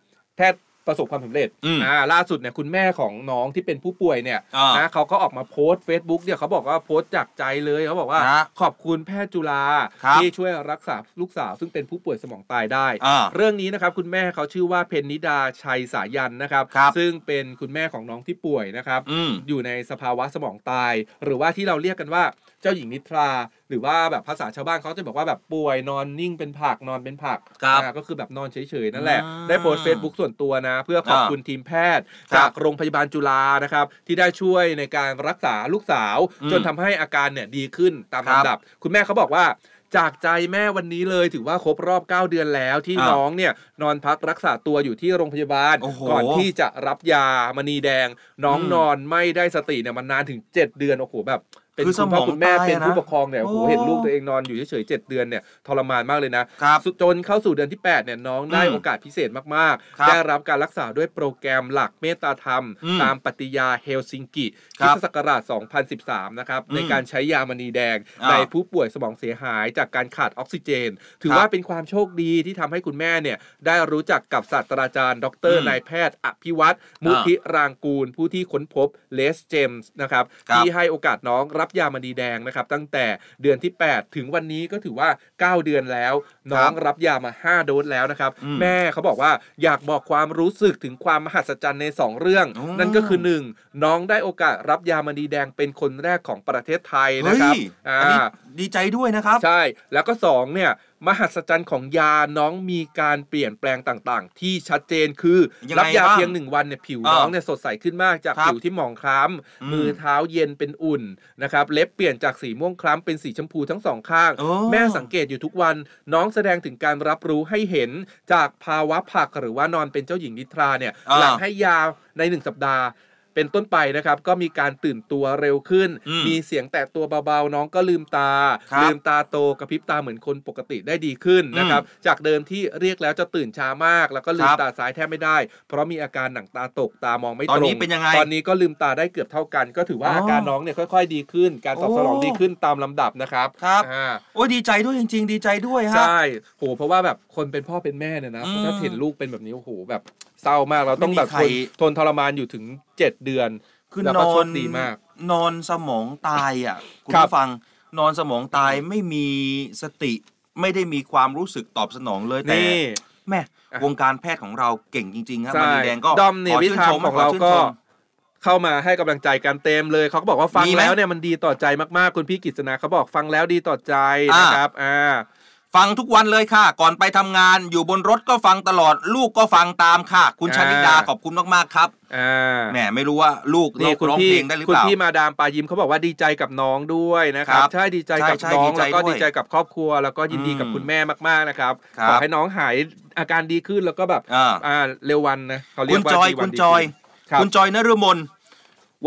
ทย์ประสบความสำเร็จอืมอ่า ล่าสุดเนี่ยคุณแม่ของน้องที่เป็นผู้ป่วยเนี่ยอ่านนะเขาก็ออกมาโพสต์ Facebook เนี่ยเขาบอกว่าโพสต์จากใจเลยเขาบอกว่านะขอบคุณแพทย์จุฬาครับที่ช่วยรักษาลูกสาวซึ่งเป็นผู้ป่วยสมองตายได้อ่าเรื่องนี้นะครับคุณแม่เขาชื่อว่าเพนนิดาชัยสายันนะครับครับซึ่งเป็นคุณแม่ของน้องที่ป่วยนะครับอืมอยู่ในสภาวะสมองตาย หรือว่าที่เราเรียกกันว่า เจ้าหญิงนิทรา หรือว่าแบบภาษาชาวบ้านเขาจะบอกว่าแบบป่วยนอนนิ่งเป็นผักนอนเป็นผักครับอ่าก็คือแบบนอนเฉยๆนั่นแหละ อ่าได้โพสต์เฟซบุ๊กส่วนตัวนะ เพื่อขอบอ่าคุณทีมแพทย์ ครับจากโรงพยาบาลจุฬานะครับ ที่ได้ช่วยในการรักษาลูกสาว อืมจนทำให้อาการเนี่ยดีขึ้นตามครับลำดับ คุณแม่เขาบอกว่า จากใจแม่วันนี้เลยถือว่าครบรอบ 9 เดือนแล้วที่อ่าน้องเนี่ยนอนพักรักษาตัวอยู่ที่โรงพยาบาล โอ้โหก่อนที่จะรับยามณีแดง น้องอืม นอนไม่ได้สติเนี่ยมันนานถึง 7 เดือนโอ้โหแบบ เป็นคือคุณพ่อสมองคุณแม่ตายอะเป็นผู้นะปกครองเนี่ยโอ้โหโอ้ เห็นลูกตัวเองนอนอยู่เฉยๆ7เดือนเนี่ยทรมานมากเลยนะ ครับจนเข้าสู่เดือนที่ 8 เนี่ยน้องได้อืมโอกาสพิเศษมาก ครับๆ ได้รับการรักษาด้วยโปรแกรมหลักเมตตาธรรม อืมตามปฏิญญาเฮลซิงกิครับคบริสตศักราช 2013 นะครับ อืมในการใช้ยามณีแดง อ่าในผู้ป่วยสมองเสียหายจากการขาดออกซิเจน ถือครับว่าเป็นความโชคดีที่ทำให้คุณแม่เนี่ยได้รู้จักกับศาสตราจารย์ ดรอืมนายแพทย์อภิวัตรมุทิรางกูล ผู้ที่ค้นพบเลสเจมส์นะครับครับ ที่ให้โอกาสน้องรับยามณีแดงนะครับตั้งแต่เดือนที่ 8 ถึงวันนี้ก็ถือว่า 9 เดือนแล้ว น้องรับยามา 5 โดสแล้วนะครับอืมแม่เขาบอกว่าอยากบอกความรู้สึกถึงความมหัศจรรย์ใน 2 เรื่องอ๋อนั่นก็คือ 1 น้องได้โอกาสรับยามณีแดงเป็นคนแรกของประเทศไทยนะครับเฮ้ยอ่าอันนี้ดีใจด้วยนะครับ ใช่แล้วก็สองเนี่ย มหัศจรรย์ของยาน้องมีการเปลี่ยนแปลงต่างๆ ที่ชัดเจนคือยังไงรับยาบ้างเพียงหนึ่งวันเนี่ยผิวอ่าน้องเนี่ยสดใสขึ้นมากจากครับผิวที่หมองคล้อืมำมือเท้าเย็นเป็นอุ่นนะครับเล็บเปลี่ยนจากสีม่วงคล้ำเป็นสีชมพูทั้งสองข้าง โอ้ แม่สังเกตอยู่ทุกวันน้องแสดงถึงการรับรู้ให้เห็นจากภาวะผักหรือว่านอนเป็นเจ้าหญิงนิทราเนี่ยอ่า หลังให้ยาในหนึ่งสัปดาห์ เป็นต้นไปนะครับ ก็มีการตื่นตัวเร็วขึ้นอืมมีเสียงแตะตัวเบาๆ น้องก็ลืมตาครับลืมตาโตกระพริบตาเหมือนคนปกติได้ดีขึ้นนะครับ จากเดิมที่เรียกแล้วจะตื่นช้ามาก แล้วก็ลืคมรับตาซ้ายแทบไม่ได้ เพราะมีอาการหนังตาตกตามองไม่ตรง ตอนนี้เป็นยังไง ตอนนี้ก็ลืมตาได้เกือบเท่ากัน ก็ถือว่าอ๋อออาการน้องเนี่ยค่อย ๆ ดีขึ้น การตอบสนองโอ้ดีขึ้นตามลำดับนะครับ ครับอ่าโอ้ยดีใจด้วยจริง ๆ ดีใจด้วยฮะ ใช่ โห เพราะว่าแบบคนเป็นพ่อเป็นแม่เนี่ยนะอืมถ้าเห็นลูกเป็นแบบนี้โอ้โหแบบ เศร้ามากเราต้องแบบไม่มีใครทนทนทรมานอยู่ถึง7เดือนคือแล้วนก็อโชนคดีมาก นอนสมองตายอะคุณครับผู้ฟังนอนสมองตายไม่มีสติไม่ได้มีความรู้สึกตอบสนองเลยแต่นี่ แม่อะ วงการแพทย์ของเราเก่งจริงๆครับใช่มารีแดงก็ดอมเนี่ยขอวิชื่นธาชมมของเราขชื่นก็ชม เข้ามาให้กำลังใจกันเต็มเลยเขาก็บอกว่าฟังมีไหมแล้วเนี่ยมันดีต่อใจมากๆ คุณพี่กิษณาเขาบอกฟังแล้วดีต่อใจอ่านนะครับอ่า ฟังทุกวันเลยค่ะ ก่อนไปทำงานอยู่บนรถก็ฟังตลอด ลูกก็ฟังตามค่ะ คุณชนิดาขอบคุณมากๆครับอ่าแหมไม่รู้ว่าลูกนี่คุณร้องพี่เพลงได้หรือคุเปณล่าพี่มาดามปายิมเขาบอกว่าดีใจกับน้องด้วยนะครับครับใช่ดีใจกับใช่ใช่น้องดีใจแล้วก็ด้วยดีใจกับครอบครัว แล้วก็ยินดีกับอืมคุณแม่มากๆนะครับครับขอให้น้องหายอาการดีขึ้นแล้วก็แบบอ่าอ่าเร็ววันนะเขาเรียคุกณว่าจอยดีวัคุนณดีจอยครับคุณจอยนฤมล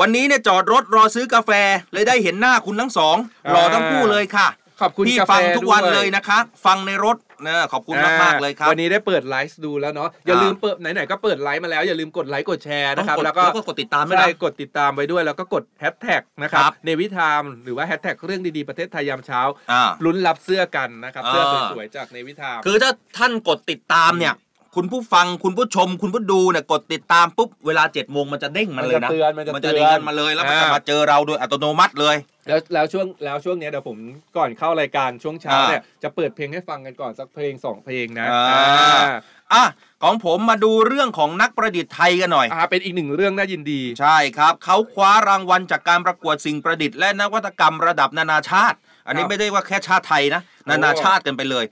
วันนี้เนี่ยจอดรถรอซื้อกาแฟเลยได้เห็นหน้าคุณทั้งสองรอทั้งคู่เลยค่ะ ขอบคุณพี่กาแฟฟังทุกวันด้เลยนะคะ ฟังในรถนะขอบคุณมากๆเลยครับ วันนี้ได้เปิดไลฟ์ดูแล้วเนาะอย่าอ่าลืมเปิดไหนๆก็เปิดไลฟ์มาแล้ว อย่าลืมกดไลค์กดแชร์นะครับต้องกดแล้วก็แล้วก็กดติดตามด้วยนะใช่กดติดตามไว้ด้วยแล้วก็กดแฮชแท็กนะครับครับ Navy Time หรือว่าแฮชแท็กเรื่องดีๆประเทศไทยยามเช้าอ่าลุ้นรับเสื้อกันนะครับอ่าเสื้อสวยๆจาก Navy Time คือถ้าท่านกดติดตามเนี่ย คุณผู้ฟังคุณผู้ชม คุณผู้ดูเนี่ยกดติดตามปุ๊บเวลาเจ็ดโมงมันจะเด้งมาเลยนะมันจะเตือนมันจะจะเตือนเด้งมาเลยแล้วมันจะอ่ามมาเจอเราโดยอัตโนมัติเลย แล้วแล้วช่วงแล้วช่วงเนี้ยเดี๋ยวผมก่อนเข้ารายการช่วงเช้าอ่าเนี่ยจะเปิดเพลงให้ฟังกันก่อนสักเพลงสองเพลงนะอ่าอ่าอะของผมมาดูเรื่องของนักประดิษฐ์ไทยกันหน่อยอ่าเป็นอีกหนึ่งเรื่องน่ายินดี ใช่ครับเขาคว้ารางวัลจากการประกวดสิ่งประดิษฐ์และนวัตกรรมระดับนานาชาติ อันนี้ครับไม่ได้ว่าแค่ชาติไทยนะโอ้นานาชาติกันไปเลย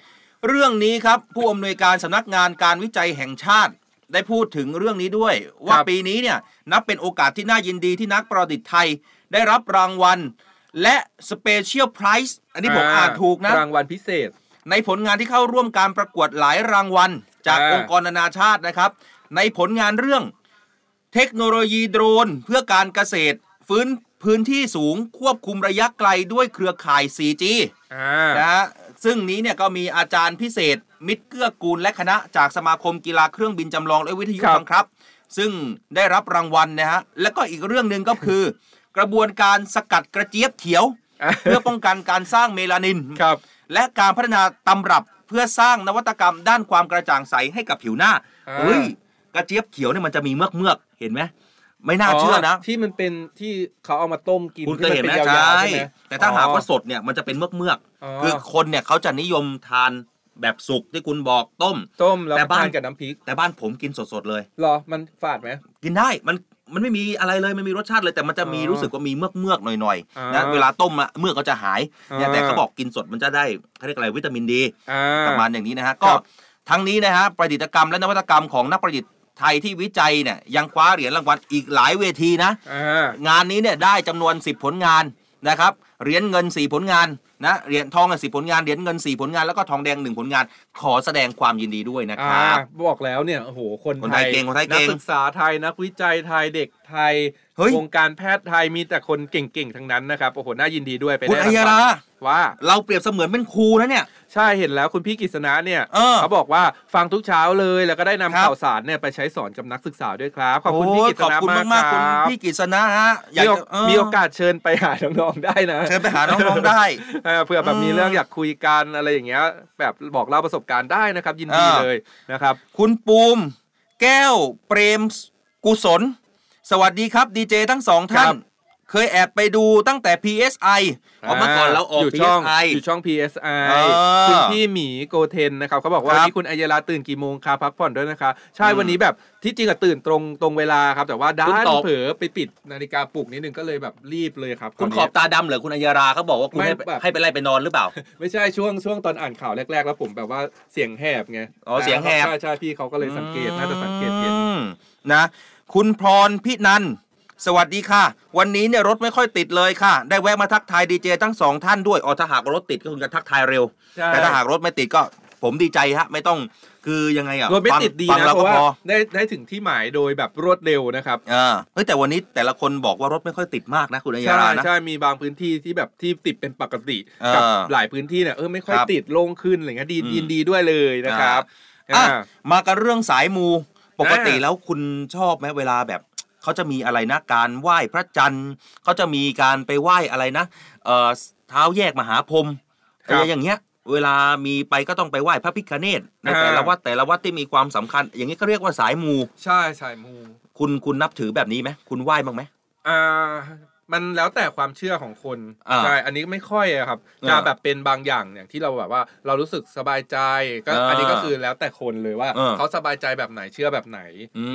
เรื่องนี้ครับผู้อำนวยการสำนักงานการวิจัยแห่งชาติ ได้พูดถึงเรื่องนี้ด้วย ว่าปีนี้เนี่ยนับเป็นโอกาสที่น่ายินดีที่นักประดิษฐ์ไทย ได้รับรางวัล และ special prize อันนี้ผมอ่านถูกนะ รางวัลพิเศษ ในผลงานที่เข้าร่วมการประกวดหลายรางวัล จากอ่าองค์กรนานาชาตินะครับ ในผลงานเรื่องเทคโนโลยีโดรน เพื่อการเกษตร ฟื้นพื้นที่สูงควบคุมระยะไกลด้วยเครือข่าย 4G อ่านะฮะ ซึ่งนี้เนี่ยก็มีอาจารย์พิเศษ มิตรเกื้อกูลและคณะจากสมาคมกีฬาเครื่องบินจำลองและวิทยุครับบังคับ ซึ่งได้รับรางวัลนะฮะแล้วก็อีกเรื่องหนึ่งก็คือ กระบวนการสกัดกระเจี๊ยบเขียวอะเพื่อป้องกันการสร้างเมลานินครับ และการพัฒนาตำรับเพื่อสร้างนวัตกรรมด้านความกระจ่างใสให้กับผิวหน้าอ่าเฮ้ยกระเจี๊ยบเขียวเนี่ยมันจะมีเมือกเมือกๆเห็นไหม ไม่น่าเชื่อนะที่มันเป็นที่เขาเอามาต้มกินคุณเคยเห็นไหมที่ป็ใช่ยาวๆใช่ไหมแต่ถ้าหากว่าอ๋อสดเนี่ยมันจะเป็นเมือกเมือกๆอ๋อคือคนเนี่ยเขาจะนิยมทานแบบสุกที่คุณบอกต้ม ต้มแล้วแต่บ้านทานกับน้ำพริก แต่บ้านผมกินสดๆเลยเหรอมันฝาดไหมกินได้มันมันไม่มีอะไรเลยไม่มีรสชาติเลยแต่มันจะมีอ๋อรู้สึกว่ามีเมือกเมือกๆหน่อยอ่าๆนะเวลาต้มอะเมือกก็จะหายเนี่ยอ่าแต่เขาบอกกินสดมันจะได้เขาเรียกอะไรวิตามินดีอ่าประมาณอย่างนี้นะฮะคก็รับทั้งนี้นะฮะประดิษฐกรรมและนวัตกรรมของนักประดิษฐ์ ไทยที่วิจัยเนี่ยยังคว้าเหรียญรางวัลอีกหลายเวทีนะอ่างานนี้เนี่ยได้จำนวน 10 ผลงานนะครับเหรียญเงิน 4 ผลงานนะเหรียญทองสิผลงานเหรียญเงิน 4 ผลงานแล้วก็ทองแดง 1 ผลงาน ขอแสดงความยินดีด้วยนะคอ่ารับบอกแล้วเนี่ยโอ้โหคนคนไทยเก่งคนไทยเก่งนักศึกษาไทยนักวิจัยไทยเด็กไทยเฮ้ยวงการแพทย์ไทยมีแต่คนเก่งๆทั้งนั้นนะครับโอ้โหน่ายินดีด้วยไปคุณได้อัยรางราวัลว่าเราเปรียบเสมือนเป็นครูนะเนี่ย ใช่เห็นแล้วคุณพี่กฤษณะเนี่ยเออ เขาบอกว่าฟังทุกเช้าเลยแล้วก็ได้นำครับ ข่าวสารเนี่ยไปใช้สอนกับนักศึกษาด้วยครับ ขอบคุณโพี่กฤษขอบณะคุณมากมากๆคคุณรับพี่กฤษณะฮะอยากมีโอจะเมีโอกาสเชิญไปหาน้องๆได้นะ เชิญไปหาน้องๆได้ เออเผื่อแบบมีอืมเรื่องอยากคุยกันอะไรอย่างเงี้ย แบบบอกเล่าประสบการณ์ได้นะครับ ยินดีอ่า เลยนะครับ คุณปูม แก้วเปรมกุศล สวัสดีครับดีเจทั้งสองท่าน เคยแอบไปดูตั้งแต่ PSI ออกมาก่อนเราออกยู่ช่อง PSI อยู่ช่อง PSI เออคุณพี่หมีโกเทนนะครับเขาบอกว่าครัวับนนี้คุณอัยราตื่นกี่โมงคะพักผ่อนด้วยนะคะ ใช่อืมวันนี้แบบที่จริงอะตื่นตรงตรงเวลาครับ แต่ว่าด้าคุณนตอบ เผลอไปปิดนาฬิกาปลุกนิดนึงก็เลยแบบรีบเลยครับคุณรวขอบตาดำเหรอคุณอัยราเขาบอกว่าคุณไม่ให้ไปแบบ ให้ไปไล่ไปนอนหรือเปล่า ไม่ใช่ช่วงช่วงตอนอ่านข่าวแรก ๆ แล้วผมแบบว่าเสียงแหบไงอ๋อเสียงแหบ ใช่ใช่พี่เขาก็เลยสังเกตน่าจะสังเกตเห็น อืมนะ คุณพรพินันท์ สวัสดีค่ะ วันนี้เนี่ยรถไม่ค่อยติดเลยค่ะ ได้แวะมาทักทายดีเจทั้งสองท่านด้วยอ๋อถ้าหากรถติดก็คงจะทักทายเร็ว ใช่ แต่ถ้าหากรถไม่ติดก็ผมดีใจฮะ ไม่ต้องคือยังไงอะรถไม่ฟังติดดีฟังนะแล้วเพก็ราะว่าพอได้ได้ถึงที่หมายโดยแบบรวดเร็วนะครับอ่าเฮ้ยแต่วันนี้แต่ละคนบอกว่ารถไม่ค่อยติดมากนะคุณอัยยาใช่รานะ ใช่มีบางพื้นที่ที่แบบที่ติดเป็นปกติอ่ากับหลายพื้นที่เนี่ยเออไม่ค่อยครับติดโล่งขึ้นอะไรเงี้ยดีอืม ยินดีด้วยเลยนะครับอะอ่า มากันเรื่องสายมู ปกติอ่าแล้วคุณชอบไหมเวลาแบบ เขาจะมีอะไรนะการไหว้พระจันทร์เขาจะมีการไปไหว้อะไรนะเอ่อเท้าแยกมหาพรหมอะไรอย่างเงี้ยเวลามีไปก็ต้องไปไหว้พระพิฆเนศในแต่ละวัดแต่ละวัดที่มีความสำคัญ อย่างนี้เขาเรียกว่าสายมู ใช่ใช่มู คุณคุณนับถือแบบนี้ไหมคุณไหว้บ้างไหมอ่า มันแล้วแต่ความเชื่อของคนอ่าใช่อันนี้ไม่ค่อยอะครับอ่าจะแบบเป็นบางอย่างอย่างที่เราแบบว่า เรารู้สึกสบายใจก็อ่าอันนี้ก็คือแล้วแต่คนเลยว่า อ่า เขาสบายใจแบบไหนเชื่อแบบไหน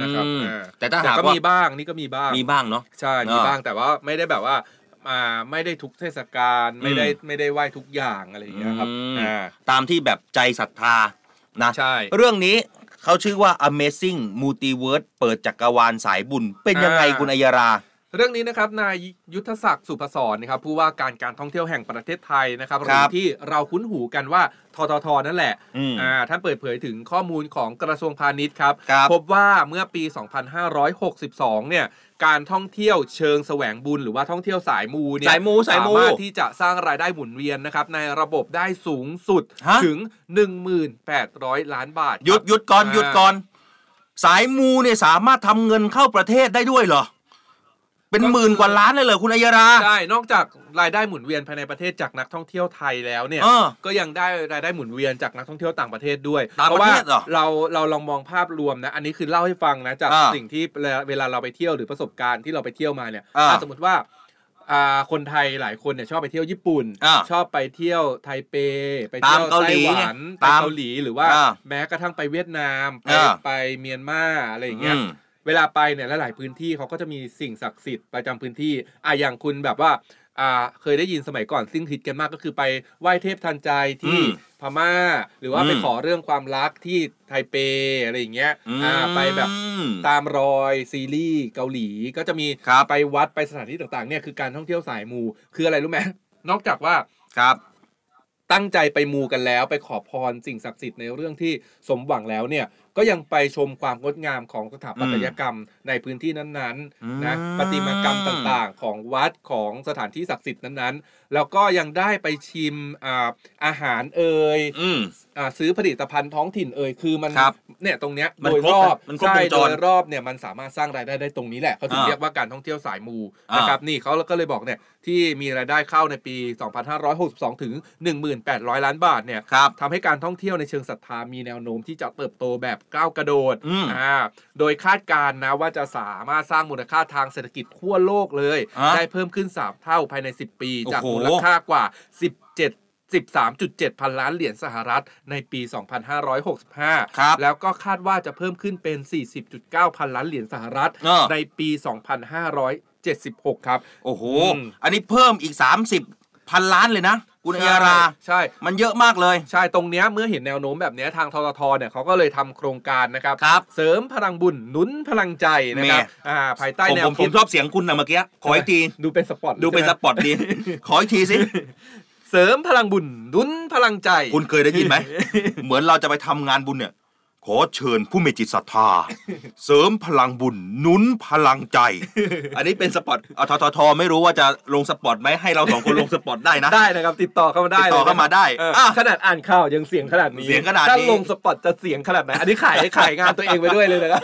นะครับอืมอ่าแต่ถ้าแต่หากก็ว่ามีบ้างนี่ก็มีบ้าง มีบ้างเนาะ ใช่ มีอ่าบ้างแต่ว่าไม่ได้แบบว่าอ่าไม่ได้ทุกเทศกาลไม่ได้อืมไม่ได้ไหว้ทุกอย่างอะไรอย่างเงี้ยครับอืม อ่าตามที่แบบใจศรัทธานะ ใช่ เรื่องนี้เขาชื่อว่า Amazing Multiverse เปิดจักรวาลสายบุญ เป็นยังไงอ่า คุณอัยยารา เรื่องนี้นะครับนายยุทธศักดิ์สุพศรนะครับผู้ว่าการการท่องเที่ยวแห่งประเทศไทยนะครับหครัรืบอที่เราคุ้นหูกันว่าทททนั่นแหละอืมอ่าท่านเปิดเผยถึงข้อมูลของกระทรวงพาณิชย์ครับครับพบว่าเมื่อปี 2562 เนี่ยการท่องเที่ยวเชิงแสวงบุญหรือว่าท่องเที่ยวสายมูเนี่ยสายมูสายมูสามารถที่จะสร้างรายได้หมุนเวียนนะครับในระบบได้สูงสุดฮะถึง 1,800 ล้านบาทครับหยุดหยุดก่อนอ่าหยุดก่อน สายมูเนี่ยสามารถทำเงินเข้าประเทศได้ด้วยเหรอ เป็นหมื่นกว่าล้านเลยเหรอคุณอัยยาราใช่นอกจากรายได้หมุนเวียนภายในประเทศจากนักท่องเที่ยวไทยแล้วเนี่ย เออก็ยังได้รายได้หมุนเวียนจากนักท่องเที่ยวต่างประเทศด้วย ต่างเพประราะว่าเทศเหรอเราเราลองมองภาพรวมนะ อันนี้คือเล่าให้ฟังนะจากอ่าสิ่งที่เวลาเวลาเราไปเที่ยวหรือประสบการณ์ที่เราไปเที่ยวมาเนี่ยอ่าถ้าสมมติว่าอ่าคนไทยหลายคนเนี่ยชอบไปเที่ยวญี่ปุ่น อ่าชอบไปเที่ยวไทเป ไปเที่ยวตามเกาหลีไต้หวันไปตามเกาหลีหรือว่าอ่าแม้กระทั่งไปเวียดนามไปอ่า ไปเมียนมาอะไรอย่างเงี้ย อืม เวลาไปเนี่ยหลายๆพื้นที่เขาก็จะมีสิ่งศักดิ์สิทธิ์ประจำพื้นที่อะอย่างคุณแบบว่าอ่าเคยได้ยินสมัยก่อนซิ่งฮิตกันมากก็คือไปไหว้เทพทันใจที่อืมพม่า หรือว่าอืมไปขอเรื่องความรักที่ไทเปอะไรอย่างเงี้ยอืมอ่าไปแบบตามรอยซีรีส์เกาหลีก็จะมีครับไปวัดไปสถานที่ต่างๆเนี่ยคือการท่องเที่ยวสายมู คืออะไรรู้ไหมนอกจากว่าครับตั้งใจไปมูกันแล้วไปขอพรสิ่งศักดิ์สิทธิ์ในเรื่องที่สมหวังแล้วเนี่ย ก็ยังไปชมความงดงามของสถาปัตยกรรมในพื้นที่นั้นอืมๆนะประติมากรรมต่างๆ ของวัดของสถานที่ศักดิ์สิทธิ์นั้นๆ แล้วก็ยังได้ไปชิมอาอาหารเอ่ยอืมอ่าซื้อผลิตภัณฑ์ท้องถิ่นเอ่ยคือมันครับเนี่ยตรงเนี้ยมันโดยครบรอบมันครบใช่วงจโดรยรอบเนี่ยมันสามารถสร้างรายได้ได้ตรงนี้แหละเขาถึงอ่าเรียกว่าการท่องเที่ยวสายมูอ่านนะครับนี่เขาก็เลยบอกเนี่ยที่มีรายได้เข้าในปี 2562 ถึง 1,800 ล้านบาทเนี่ยครับทำให้การท่องเที่ยวในเชิงศรัทธามีแนวโน้มที่จะเติบโตแบบก้าวกระโดดอืมอ่าโดยคาดการณ์นะว่าจะสามารถสร้างมูลค่าทางเศรษฐกิจทั่วโลกเลยอะได้เพิ่มขึ้น 3 เท่าภายใน 10 ปี จากโอ้โหมูลค่ากว่า 17 13.7 พันล้านเหรียญสหรัฐในปี 2565 ครับ แล้วก็คาดว่าจะเพิ่มขึ้นเป็น 40.9 พันล้านเหรียญสหรัฐเออในปี 2576 ครับ โอ้โหอืมอันนี้เพิ่มอีก 30 พันล้านเลยนะคุณอัยยารา ใช่ มันเยอะมากเลย ใช่ตรงเนี้ยเมื่อเห็นแนวโน้มแบบเนี้ยทางทททเนี่ยเขาก็เลยทำโครงการนะครับครับ เสริมพลังบุญหนุนพลังใจนะครับแม่อ่าภายใต้ผมแนผวมผคิดมชอบเสียงคุณนะเมื่อกี้ขออีกทีดูเป็นสปอร์ตดูเป็นสใช่ไหมปอร์ตดีขออีกทีสิเสริมพลังบุญหนุนพลังใจ คุณเคยได้ยินไหม เหมือนเราจะไปทำงานบุญเนี่ย ขอเชิญผู้มีจิตศรัทธา เสริมพลังบุญหนุนพลังใจ อันนี้เป็นสปอตอทททไม่รู้ว่าจะลงสปอตไหมให้เราสองคนลงสปอตได้นะ ได้นะครับ ติดต่อเข้ามาได้ติดต่อลยนะเข้ามาได้เอออะขนาดอ่านข่าวยังเสียงขนาดนี้เสียงขนาดนี้ถ้าลงสปอตจะเสียงขนาดไหนอันนี้ขายขายงานตัวเองไปด้วยเลยนะครับ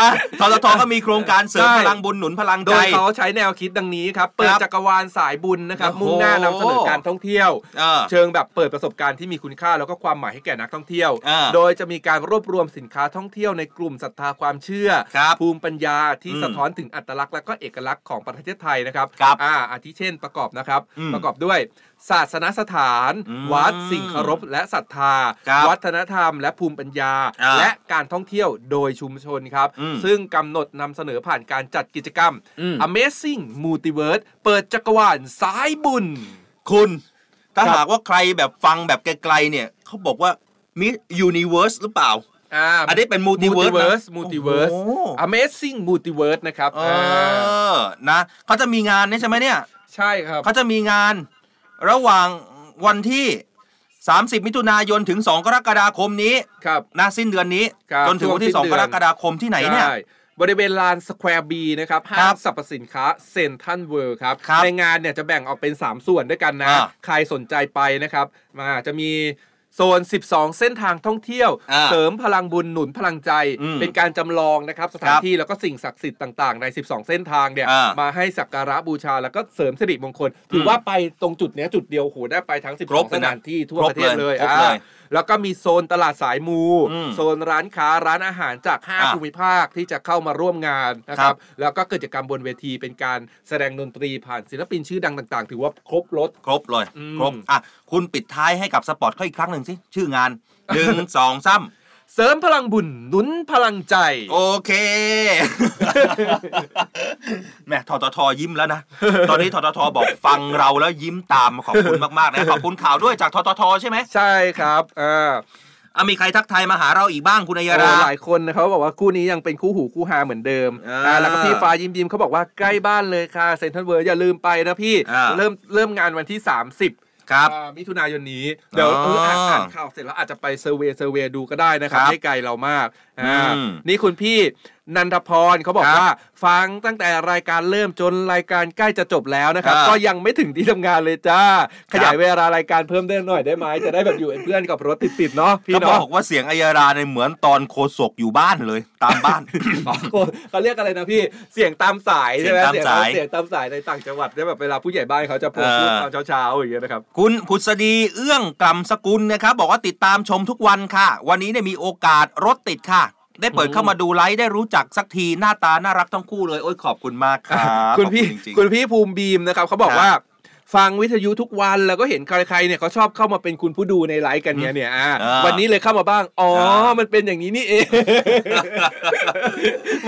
อะทททก็มีโครงการเสริมใช่พลังบุญหนุนพลังโดใจยเขาใช้แนวคิดดังนี้ครับเปิดครับจักรวาลสายบุญนะครับโอ้โหมุ่งหน้านำเสนอการท่องเที่ยวเออเชิงแบบเปิดประสบการณ์ที่มีคุณค่าแล้วก็ความหมายให้แก่นักท่องเที่ยวอ่าโดยจะมีการรวบรวมสินค้าท่องเที่ยวในกลุ่มศรัทธาความเชื่อครับภูมิปัญญาที่อืมสะท้อนถึงอัตลักษณ์และก็เอกลักษณ์ของประเทศไทยนะครับครับอ่าอาทิเช่นประกอบนะครับอืมประกอบด้วย ศาสนสถานอืมวัดสิ่งเคารพและศรัทธาครับวัฒนธรรม และภูมิปัญญาอ่าและการท่องเที่ยวโดยชุมชนครับอืมซึ่งกำหนดนำเสนอผ่านการจัดกิจกรรมอืม Amazing Multiverse เปิดจักรวาลสายบุญ คุณ ถ้าครับหากว่าใครแบบฟังแบบไกลๆเนี่ยเขาบอกว่า Miss Universe หรือเปล่าอ่าอันนี้เป็นมัลติเวิร์ส Multiverse Multiverse โอ้โห Amazing Multiverse นะครับเออนะเขาจะมีงานเนี่ยใช่ไหมเนี่ย ใช่ครับเขาจะมีงานระหว่างวันที่ 30 มิถุนายนถึง 2 กรกฎาคมนี้ครับนะสิ้นเดือนนี้ครับจนถึงวันที่ช่วงสิ้น2เดืกอน 2 กรกฎาคมที่ไหนเนี่ยใช่บริเวณลาน Square B นะครับห้างสรรพสินค้าเซ็นทรัลเวิลด์ครับครับ ในงานเนี่ยจะแบ่งออกเป็น 3 ส่วนด้วยกันนะอ่าใครสนใจไปนะครับมาจะมี โซน 12 เส้นทางท่องเที่ยว อ่าเสริมพลังบุญหนุนพลังใจ อืมเป็นการจำลองนะครับสถาคนรับที่แล้วก็สิ่งศักดิ์สิทธิ์ต่างๆ ใน 12 เส้นทางเนี่ยอ่ามมาให้สักการะบูชาแล้วก็เสริมสิริมงคล ถือว่าไปตรงจุดเนี้ยจุดเดียวโหได้ไปทั้ง ครบ12 เลสยนะถานที่ทั่วครบประเทศเลยเลยครบเลย อ่า แล้วก็มีโซนตลาดสายมูอืมโซนร้านค้าร้านอาหารจากอะ5ภูมิภาคที่จะเข้ามาร่วมงานนะคครัรับบแล้วก็กิจกรรมบนเวทีเป็นการแสดงดนตรีผ่านศิลปินชื่อดังต่าง ๆ ถือว่าครบรถครบเลยอืมครบอะคุณปิดท้ายให้กับสปอร์ตเขาอีกครั้งหนึ่งสิชื่องานหนึ่งสองซ้ เสริมพลังบุญหนุนพลังใจำโอเคแหม่ทททยิ้มแล้วนะ ตอนนี้ทททบอกฟังเราแล้วยิ้มตามขอบคุณมากๆนะขอบคุณข่าวด้วยจากทททใช่ไหมใช่ครับอ่าอะมีใครทักทายมาหาเราอีกบ้างคุณอัยโอ้ราหลายคนนะเขาบอกว่าคู่นี้ยังเป็นคู่หูคู่หาเหมือนเดิมอ่าอ่าแล้วก็พี่ฟ้ายิ้มยิ้มเขาบอกว่าใกล้บ้านเลยค่ะเซนทรัลเวิร์อย่าลืมไปนะพี่อ่าเริ่มเริ่มงานวันที่ 30 ครับอ่ามิถุนายนนี้ เดี๋ยวอ๋อเอออ่านอ่านข่าวเสร็จแล้วอาจจะไปเซอร์เวย์เซอร์เวย์ดูก็ได้นะครับ ครับไม่ไกลเรามากอ่าอืม นี่คุณพี่ นันทพรเขาบอกครับว่า ฟังตั้งแต่รายการเริ่มจนรายการใกล้จะจบแล้วนะครับอ่าก็ยังไม่ถึงที่ทำงานเลยจ้า ขยายเวลารายการเพิ่มได้หน่อยได้ไหมจะได้แบบอยู่เป็นเพื่อนกับรถติดๆเนาะพี่ก็บเนาะอกว่าเสียงอัยราเนี่ยเหมือนตอนโคศกอยู่บ้านเลย ตามบ้านอ๋อเขาเรียกอะไรนะพี่เสียงตามสายใช่ไหมเสียงตามสายเสียงตามสายในต่างจังหวัดเนี่ยแบบเวลาผู้ใหญ่บ้านเขาจะพูดเออพูดตอนเช้าๆอย่างเงี้ยนะครับคุณผุษดีเอื้องกล่ำสกุลนะครับบอกว่าติดตามชมทุกวันค่ะ วันนี้เนี่ยมีโอกาสรถติดค่ะ ได้เปิดอืมเข้ามาดูไลฟ์ได้รู้จักสักทีหน้าตาน่ารักทั้งคู่เลยโอ้ยขอบคุณมากครับคุณพี่ขอบจริงๆคุณพี่ภูมิบีมนะครับเขาบอกครับว่าฟังวิทยุทุกวันแล้วก็เห็นใครๆเนี่ยเขาชอบเข้ามาเป็นคุณผู้ดูในไลฟ์กันเนี่ยเนี่ยอ่าอ่าวันนี้เลยเข้ามาบ้าง อ๋ออ่ามัมันเป็นอย่างนี้นี่เอง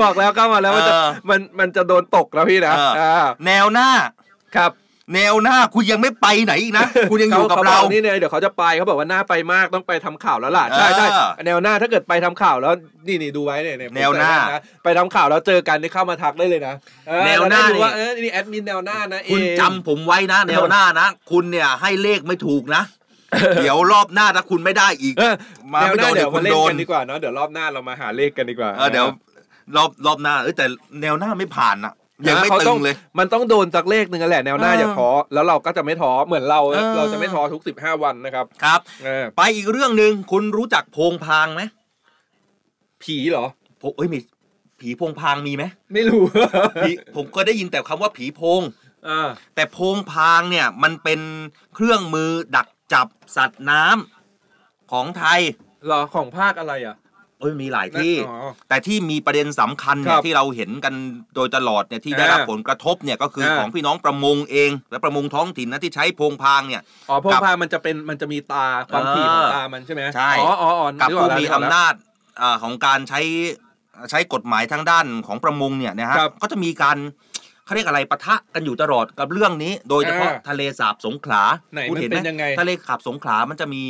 บอกแล้วเข้ามาแล้วมันจะเออมันมันจะโดนตกแล้วพี่นะเอออ่อ่าแนวหน้าครับ แนวหน้าคุณยังไม่ไปไหนอีกนะคุณยังอยู่กับขเราบกนี่เนี่ยเดี๋ยวเขาจะไปเขาบอกว่าหน้าไปมากต้องไปทำข่าวแล้วล่ะใช่เออใช่แนวหน้าถ้าเกิดไปทำข่าวแล้วนี่นี่ดูไว้เนี่ยเยแนวหน้าผมใส่ะไปทำข่าวแล้วเจอกันนี่เข้ามาทักได้เลยนะเออแนวหน้าจะได้รู้ว่านี่เออนี่แอดมินแนวหน้านะเอคุณจำผมไว้นะ แนวหน้านะ คุณเนี่ยให้เลขไม่ถูกนะเดี๋ยวรอบหน้าถ้าคุณไม่ได้อีกเออมาแนวไม่หโดน้านเดี๋เดี๋ยยววคุมาณเล่นโดนกันดีกว่าเนาะเดี๋ยวรอบหน้าเรามาหาเลขกันดีกว่าเออเดี๋ยวรอบรอบหน้าเอ้ยแต่แนวหน้าไม่ผ่านอะ ยังไม่เขาตึต้องงเลย มันต้องโดนสักเลขหนึ่งนั่นแหละแนวหน้าเอออย่าท้อแล้วเราก็จะไม่ท้อเหมือนเราเออเราจะไม่ท้อทุก15วันนะครับครับเออไปอีกเรื่องหนึ่งคุณรู้จักโพงพางไหมผีเหรอโพเอ้ยมีผีโพงพางมีไหมไม่รู้ผีผมก็ได้ยินแต่คำว่าผีโพงอ่าแต่โพงพางเนี่ยมันเป็นเครื่องมือดักจับสัตว์น้ำของไทยเหรอของภาคอะไรอะ เอ้ยมีหลายที่ อ๋อ แต่ที่มีประเด็นสำคัญเนี่คยรับที่เราเห็นกันโดยตลอดเนี่ยที่ได้อ่ารับผลกระทบเนี่ยก็คืออ่าของพี่น้องประมงเอง และประมงท้องถิ่นนะที่ใช้โพงพางเนี่ย อ๋อพวกกับพามันจะเป็นมันจะมีตาความถี่ของตามันใช่ไหมใช่ อ๋ออ๋ออ๋อกับนึออผู้แล้วมีนึกออกแล้วอำนาจอ่าของการใช้ใช้กฎหมายทางด้านของประมงเนี่ยนะฮะครับก็จะมีการ เขาเรียกอะไรปะทะกันอยู่ตลอดกับเรื่องนี้ โดยเฉพาะอ่าทะเลสาบสงขลาไหนคุณมันเห็นเป็ไหมนยังไงทะเลสาบสงขลามันจะมี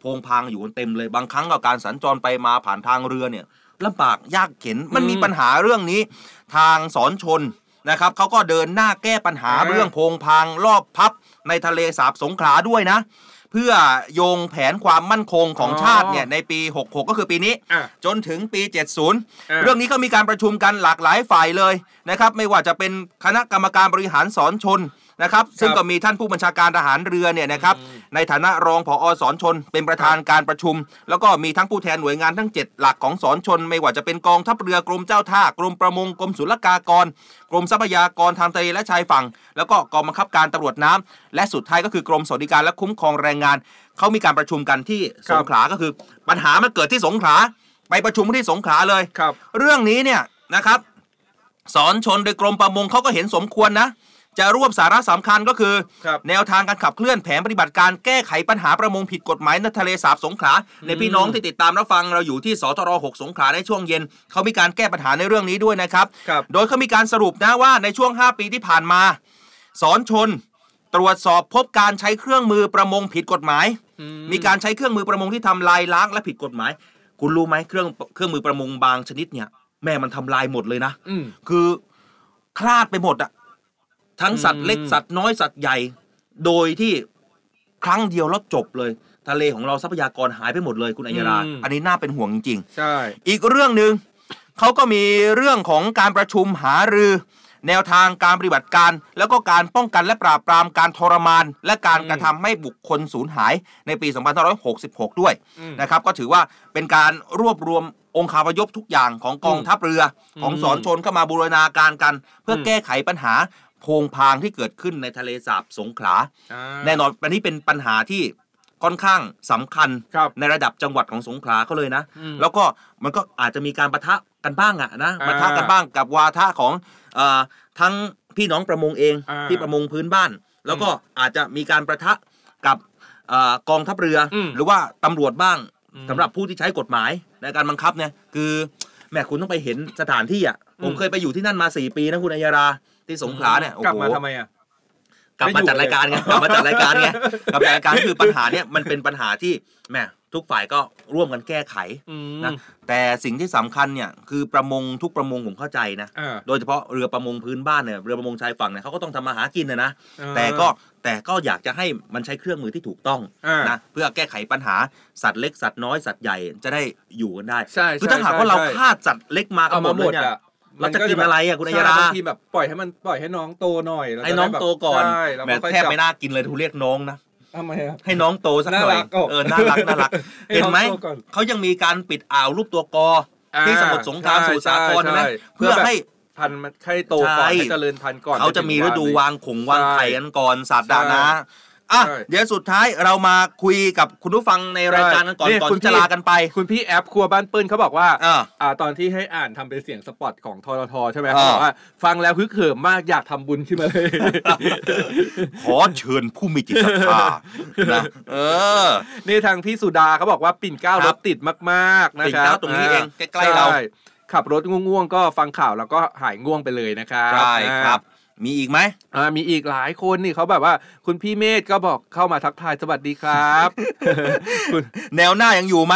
โพงพางอยู่กันเต็มเลยบางครั้งก็การสัญจรไปมาผ่านทางเรือเนี่ยลำบากยากเข็นมันมีปัญหาเรื่องนี้ ทางสอนชนนะครับเขาก็เดินหน้าแก้ปัญหาอ่าเรื่องโพงพางรอบพับในทะเลสาบสงขลาด้วยนะ เพื่อโยงแผนความมั่นคงของชาติเนี่ยในปี 66 ก็คือปีนี้อะจนถึงปีอ่า70 เรื่องนี้ก็มีการประชุมกันหลากหลายฝ่ายเลย นะครับไม่ว่าจะเป็นคณะกรรมการบริหารสอนชนนะครับซึ่งก็มีท่านผู้บัญชาการทหารเรือเนี่ยนะครับในฐานะรองผอสอนชน เป็นประธานการประชุม แล้วก็มีทั้งผู้แทนหน่วยงานทั้ง 7 หลักของสอนชน ไม่ว่าจะเป็นกองทัพเรือกรมเจ้าท่ากรมประมงกรมศุลกากร กรมทรัพยากรทางทะเลและชายฝั่ง แล้วก็กองบังคับการตำรวจน้ำและสุดท้ายก็คือกรมสวัสดิการและคุ้มครองแรงงานเขามีการประชุมกันที่สงขลาก็คือ ปัญหามันเกิดที่สงขลาไปประชุมที่สงขลาเลยครับเรื่องนี้เนี่ยนะครับ สอนชนโดยกรมประมงเขาก็เห็นสมควรนะ จะรวบสาระสำคัญก็คือครับแนวทางการขับเคลื่อนแผนปฏิบัติการแก้ไขปัญหาประมงผิดกฎหมายในทะเลสาบสงขลาในพี่น้องที่ติดตามรับฟังเราอยู่ที่สทร6สงขลาในช่วงเย็นเขามีการแก้ปัญหาในเรื่องนี้ด้วยนะครับครับโดยเขามีการสรุปนะว่าในช่วง 5 ปีที่ผ่านมา สอนชนตรวจสอบพบการใช้เครื่องมือประมงผิดกฎหมาย มีการใช้เครื่องมือประมงที่ทำลายล้างและผิดกฎหมาย คุณรู้ไหมเครื่องเครื่องมือประมงบางชนิดเนี่ย แม่มันทำลายหมดเลยนะอืมคือคลาดไปหมดอะทั้งสัตว์เล็กอืมสัตว์น้อยสัตว์ใหญ่ โดยที่ครั้งเดียวแล้วจบเลย ทะเลของเราทรัพยากรหายไปหมดเลยคุณอัยยาราอืมอันนี้น่าเป็นห่วงจริงใช่ๆอีกเรื่องหนึ่งเขาก็มีเรื่องของการประชุมหารือ แนวทางการปฏิบัติการ แล้วก็การป้องกันและปราบปรามการทรมาน และการกระทำให้บุคคลสูญหายในปี 2566 ด้วยอืมนะครับ ก็ถือว่าเป็นการรวบรวม องค์คาพยพทุกอย่างของกองทัพเรือของสอนชนเข้ามาบูรณาการกัน เพื่ออมแก้ไขปัญหาโพงพางที่เกิดขึ้นในทะเลสาบสงขลาอ่าแน่นอนอันนี้เป็นปัญหาที่ค่อนข้างสำคัญครับในระดับจังหวัดของสงขลาเขาเลยนะอืมแล้วก็มันก็อาจจะมีการประทะกันบ้างอะนะอ่าประทะกันบ้างกับวาทะของเออทั้งพี่น้องประมงเองอ่าที่ประมงพื้นบ้าน แล้วก็อาจจะมีการประทะกับเออกองทัพเรืออมหรือว่าตำรวจบ้างอืมสำหรับผู้ที่ใช้กฎหมาย ในการบังคับเนี่ยคือแหม่คุณต้องไปเห็นสถานที่อะผมอืมเคยไปอยู่ที่นั่นมาสี่ปีนะคุณอัยยาราที่สงขลาเนี่ยโอ้กลับโหมาทำไมอะกลับมาจัดรายการไงกลับมาจัดรายการไงกลับมาจัดรายการคือปัญหาเนี่ยมันเป็นปัญหาที่แหม ทุกฝ่ายก็ร่วมกันแก้ไขอืมนะแต่สิ่งที่สำคัญเนี่ยคือประมงทุกประมงผมเข้าใจนะอ่าโดยเฉพาะเรือประมงพื้นบ้านเนี่ยเรือประมงชายฝั่งเนี่ยเขาก็ต้องทำมาหากินนะนะอ่าแต่ก็แต่ก็อยากจะให้มันใช้เครื่องมือที่ถูกต้องอ่านนะเพื่อแก้ไขปัญหาสัตว์เล็กสัตว์น้อยสัตว์ใหญ่จะได้อยู่กันได้ใช่คือใช่ถ้าหากว่าเราใช่ฆ่าสัตว์เล็กมากัเอานหมมาดหเลมยดเนี่ยอะเราจะกินอะไรอะคุณอัยยาราใช่บางทีแบบปล่อยให้มันปล่อยให้น้องโตหน่อยแล้วให้น้องจะได้แบบโตก่อนใช่แล้วแหมค่อยแทบจัไม่น่ากินเลยทูเรียกน้องนะ ทำไมอะให้น้องโตสักหน่อยน่ารักอะเออน่ารักน่ารักให้เห็นไหมน้องโตก่อนเขายังมีการปิดอ่าวรูปตัวกออ่าที่สมุทรสงครามใช่สมุทรสาครใช่ใช่ไหมใช่เพื่อเพื่อแบบให้พันธุ์มันให้โตก่อนใช่ให้เจริญพันธุ์ก่อนเขาจะมีฤดูวางขงวางไข่กันก่อนสัตว์อะใช่นะ อะใช่เดี๋ยวสุดท้ายเรามาคุยกับคุณผู้ฟังในรายการกันก่อนนี่ก่อนคุณที่จะพี่ลากันไป คุณพี่แอปครัวบ้านเปิ้ลเขาบอกว่าอ่าอ่า ตอนที่ให้อ่านทำเป็นเสียงสปอตของทรทใช่ไหมอ่าเขาบอกว่า ฟังแล้วฮึกเหิมมากอยากทำบุญขึ้นมาเลย ขอเชิญผู้มีจิตศรัทธานะเออนี่ทางพี่สุดาเขาบอกว่าปิ่นเกล้าครรับถติดมากๆนะปิ่นครับเกล้าตรงนี้เองใกล้ๆเราใช่ขับรถง่วงๆก็ฟังข่าวแล้วก็หายง่วงไปเลยนะครับใช่ครับอ่า มีอีกไหมอ่ามีอีกหลายคนนี่เขาแบบว่า คุณพี่เมธก็บอกเข้ามาทักทายสวัสดีครับคุณแนวหน้ายังอยู่ไหม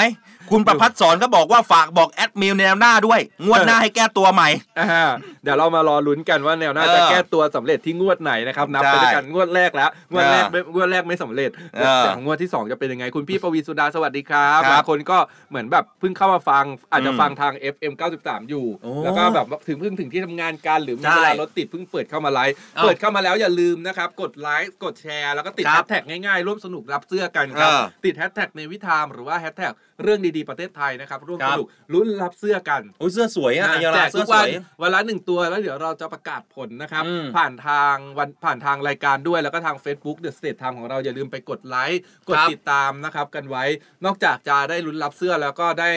คุณประพัฒสอนก็บอกว่าฝากบอกแอดมิวแนวหน้าด้วย งวดหน้าให้แก้ตัวใหม่อ่าเดี๋ยวเรามารอลุ้นกันว่าแนวหน้าเออจะแก้ตัวสำเร็จที่งวดไหนนะครับนับไปใช่ด้วยกันงวดแรกแล้วงวดแรกเออไม่งวดแรกไม่สำเร็จเออแต่งวดที่ 2 จะเป็นยังไง คุณพี่ปวีสุดาสวัสดีครับครับบางคนก็เหมือนแบบเพิ่งเข้ามาฟังอาจจะอืมฟังทาง FM 93 อยู่โอ้แล้วก็แบบถึงเพิ่งถึงที่ทำงานกันหรือมีใช่เวลารถติดเพิ่งเปิดเข้ามาไลฟ์เอ้าเปิดเข้ามาแล้วอย่าลืมนะครับกดไลค์กดแชร์แล้วก็ติดคแฮรับชแท็กง่ายๆร่วมสนุกรับเสื้อกันครับเออติดแฮชแท็กในวิธามหรือว่าแฮชแท็ก เรื่องดีๆประเทศไทยนะครับร่วมครัสบนุกลุ้นรับเสื้อกันโอ้ยเสื้อสวยอะนะอัยยาแจรากเสื้ทุอกสวัวนยวันละหนึ่งตัวแล้วเดี๋ยวเราจะประกาศผลนะครับอืมผ่านทางวันผ่านทางรายการด้วยแล้วก็ทาง Facebook The State Time ของเราอย่าลืมไปกดไลค์กดครับติดตามนะครับกันไว้นอกจากจะได้ลุ้นรับเสื้อแล้วก็ได้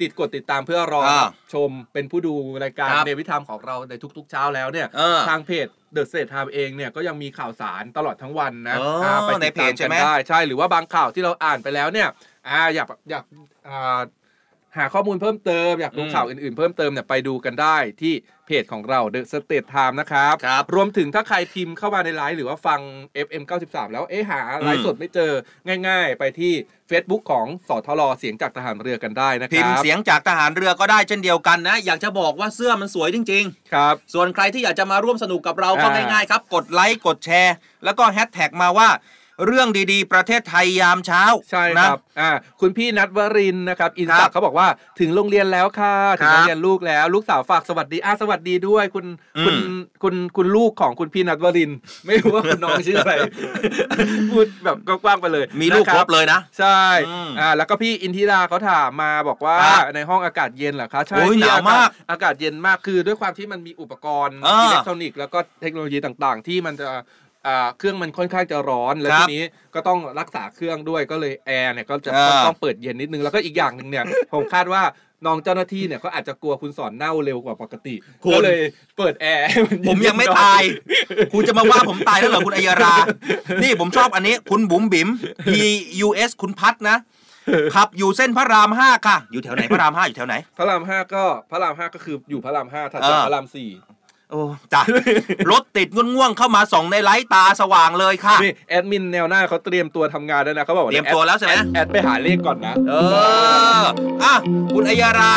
ติดกดติดตามเพื่อรออ่ารับชมเป็นผู้ดูรายการครับในวิธามของเราในทุกๆเช้าแล้วเนี่ยเออทางเพจ The State Time เองเนี่ยก็ยังมีข่าวสารตลอดทั้งวันนะอ๋ออ่าไปในติดเพตาจมใช่กันไหมได้ใช่หรือว่าบางข่าวที่เราอ่านไปแล้วเนี่ย อ่าอยากอยากอ่าหาข้อมูลเพิ่มเติม อยากดูอืมข่าวอื่นๆ เพิ่มเติมเนี่ยไปดูกันได้ที่เพจของเรา The State Time นะครับครับรวมถึงถ้าใครพิมพ์เข้ามาในไลฟ์หรือว่าฟัง FM 93 แล้วเอ๊ะหาไลฟ์สดไม่เจอง่าย ๆ ไปที่ Facebook ของสทรเสียงจากทหารเรือกันได้นะคพิมรัพ์บเสียงจากทหารเรือก็ได้เช่นเดียวกันนะ อยากจะบอกว่าเสื้อมันสวยจริงครับๆส่วนใครที่อยากจะมาร่วมสนุกกับเราก็อ่าง่ายๆครับ กดไลค์กดแชร์ แล้วก็แฮชแท็กมาว่า เรื่องดีๆ ประเทศไทยยามเช้าใช่นะครับอ่าคุณพี่นัทวรินทร์นะครับ อินครัสับกเขาบอกว่าถึงโรงเรียนแล้วค่ะถึงครับโรงเรียนลูกแล้ว ลูกสาวฝากสวัสดีอะสวัสดีด้วย คุณอืมคุณคุณคุณลูกของคุณพี่นัทวรินทร์ไม่รู้ว่าคุณน้องชื่ออะไรพูดแบบกว้างๆไปเลย มีลูกนะครบเลยนะ ใช่อืมอ่าแล้วก็พี่อินทิราเขาถามมาบอกว่าครับในห้องอากาศเย็นเหรอคะใช่โอ้ยพี่หนาวมากอากาศเย็นมากคือด้วยความที่มันมีอุปกรณ์อ่าอิเล็กทรอนิกส์แล้วก็เทคโนโลยีต่างๆ ที่มันจะอ่า เครื่องมันค่อนข้างจะร้อน แล้วครัทีบนี้ก็ต้องรักษาเครื่องด้วยก็เลยแอร์เนี่ยก็จะอ่าต้องต้องเปิดเย็นนิดนึงแล้วก็อีกอย่างหนึ่งเนี่ยผมคาดว่าน้องเจ้าหน้าที่เนี่ยเขาอาจจะกลัวคุณสอนเน่าเร็วกว่าปกติคุณก็เลยเปิดแอร์ให้นเนผมยังไม่หน่อตาย คุณจะมาว่าผมตายแล้วเหรอคุณอัยรา นี่ผมชอบอันนี้ คุณบุ๋มบิ๋ม P U S คุณพัดนะขับอยู่เส้นพระรามห้าค่ะ อยู่แถวไหนพระรามห้าอยู่แถวไหน พระรามห้าก็พระรามห้าก็คืออยู่พระรามห้าถัดจากเออพระรามสี่ โอ้จ้ะรถติดง่วงๆเข้ามาส่องในไลท์ตาสว่างเลยค่ะนี่แอดมินแนวหน้าเขาเตรียมตัวทำงานแล้วนะเขาบอกว่าเตรียมตัวแล้วใช่ไหมแอดแอดไปหาเลขก่อนนะ เอออะคุณอัยรา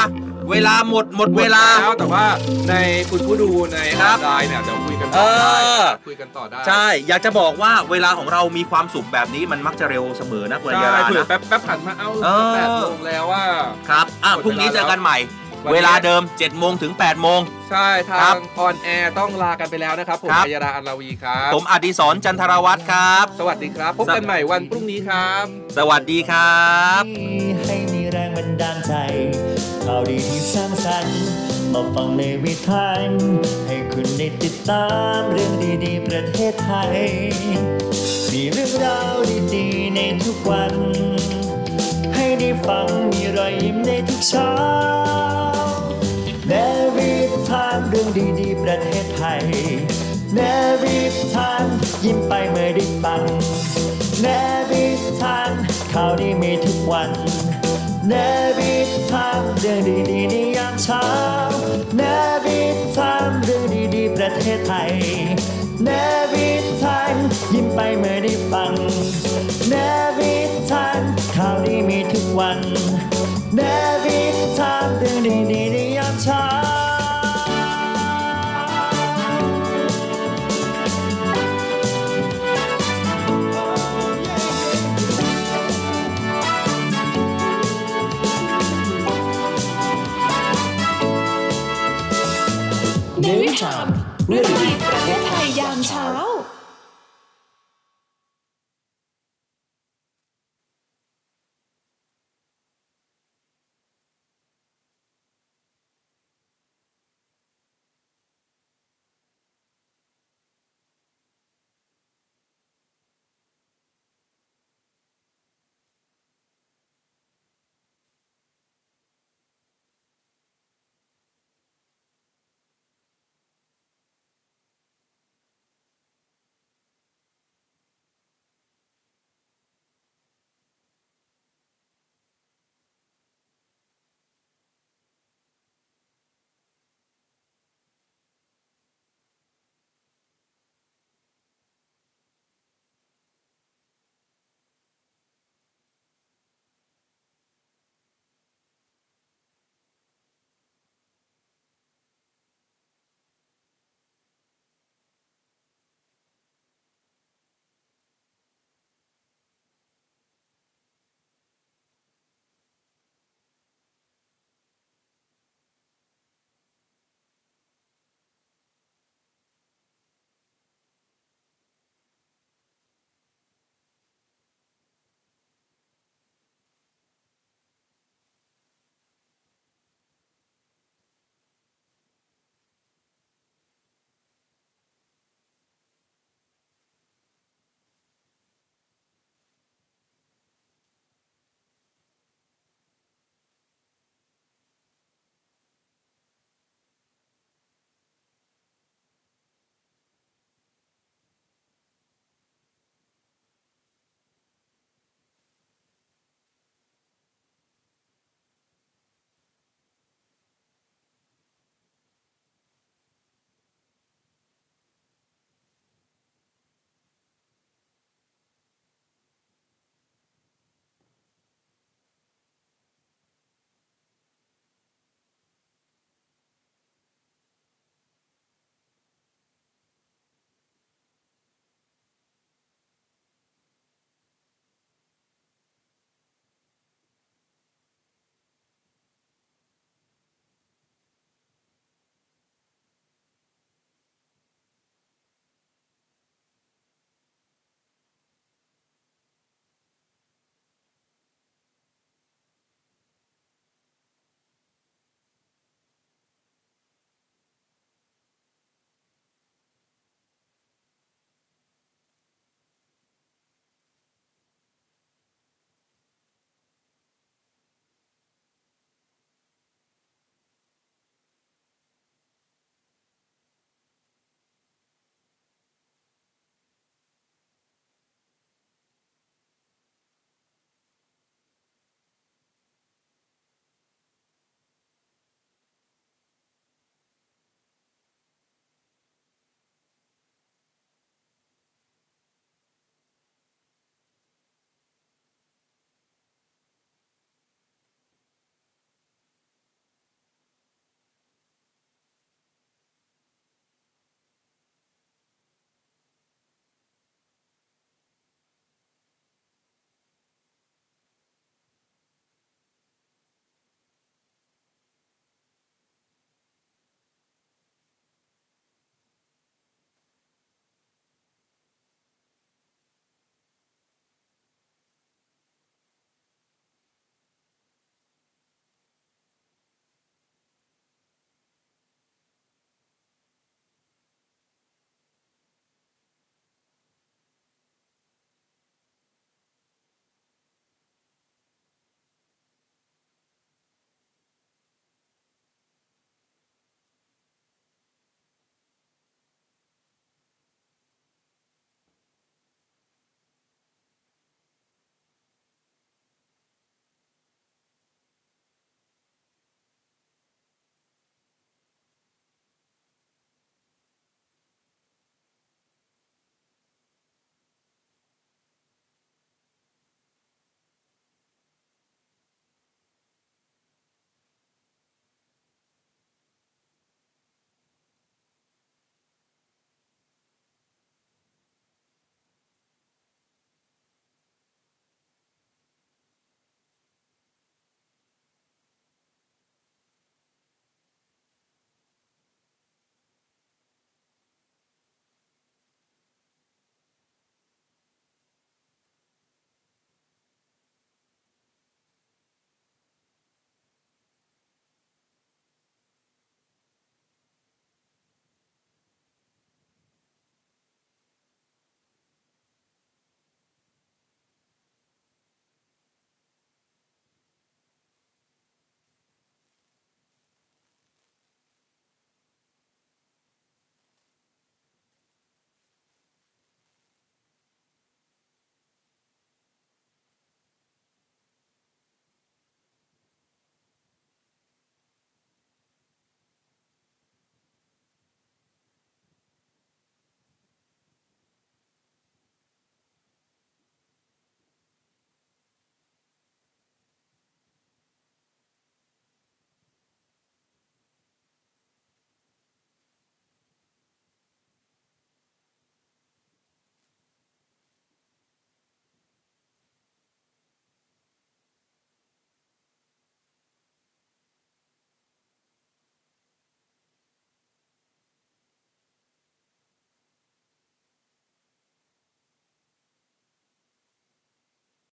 เวลาหมดหมดเวลาแล้วแต่ว่าในคุณผู้ดูในไลน์ครับเนี่ยเดี๋ยวคุยกันต่อได้เออคุยกันต่อได้ ใช่ อยากจะบอกว่าเวลาของเรามีความสุขแบบนี้มันมักจะเร็วเสมอนะคุณอัญใช่ญาราเผื่อนะแป๊บแป๊บผ่านมาเอ้าเออแปดโมงแล้วว่าครับอะหมดพรุ่งนี้เวลาเจอกันใหม่วันนี้ เวลาเดิม7โมงถึง8โมง ใช่ครับทางบออนแอร์ต้องลากันไปแล้วนะครับ ผมครับ อัยราอันลาวีครับ ผมอดิศรจันทรวัตรครับ สวัสดีครับ พบกันใหม่วันพรุ่งนี้ครับ สวัสดีครับ ให้มีแรงบันดาลใจข่าวดีที่สร้างสรรค์มาฟังในวิถีให้คุณได้ติดตามเรื่องดีๆ ประเทศไทย มีเรื่องราวดีๆในทุกวันให้ ได้ฟังมีรอยยิ้มในทุกเช้าแนวิทานเรื่องดีๆ ประเทศไทยแนวิทานยิ้มไปเมื่อได้ฟังแนวิทานข่าวดีมีทุกวันแนวิทานเรื่องดีๆในยามเช้าแนวิทานเรื่องดีๆ ประเทศไทยแนวิทานยิ้มไปเมื่อได้ฟังแนวิทาน ข่าวดีมีทุกวันแนวิทานเรื่องดีๆในยามเช้าในวิชามเรื่อง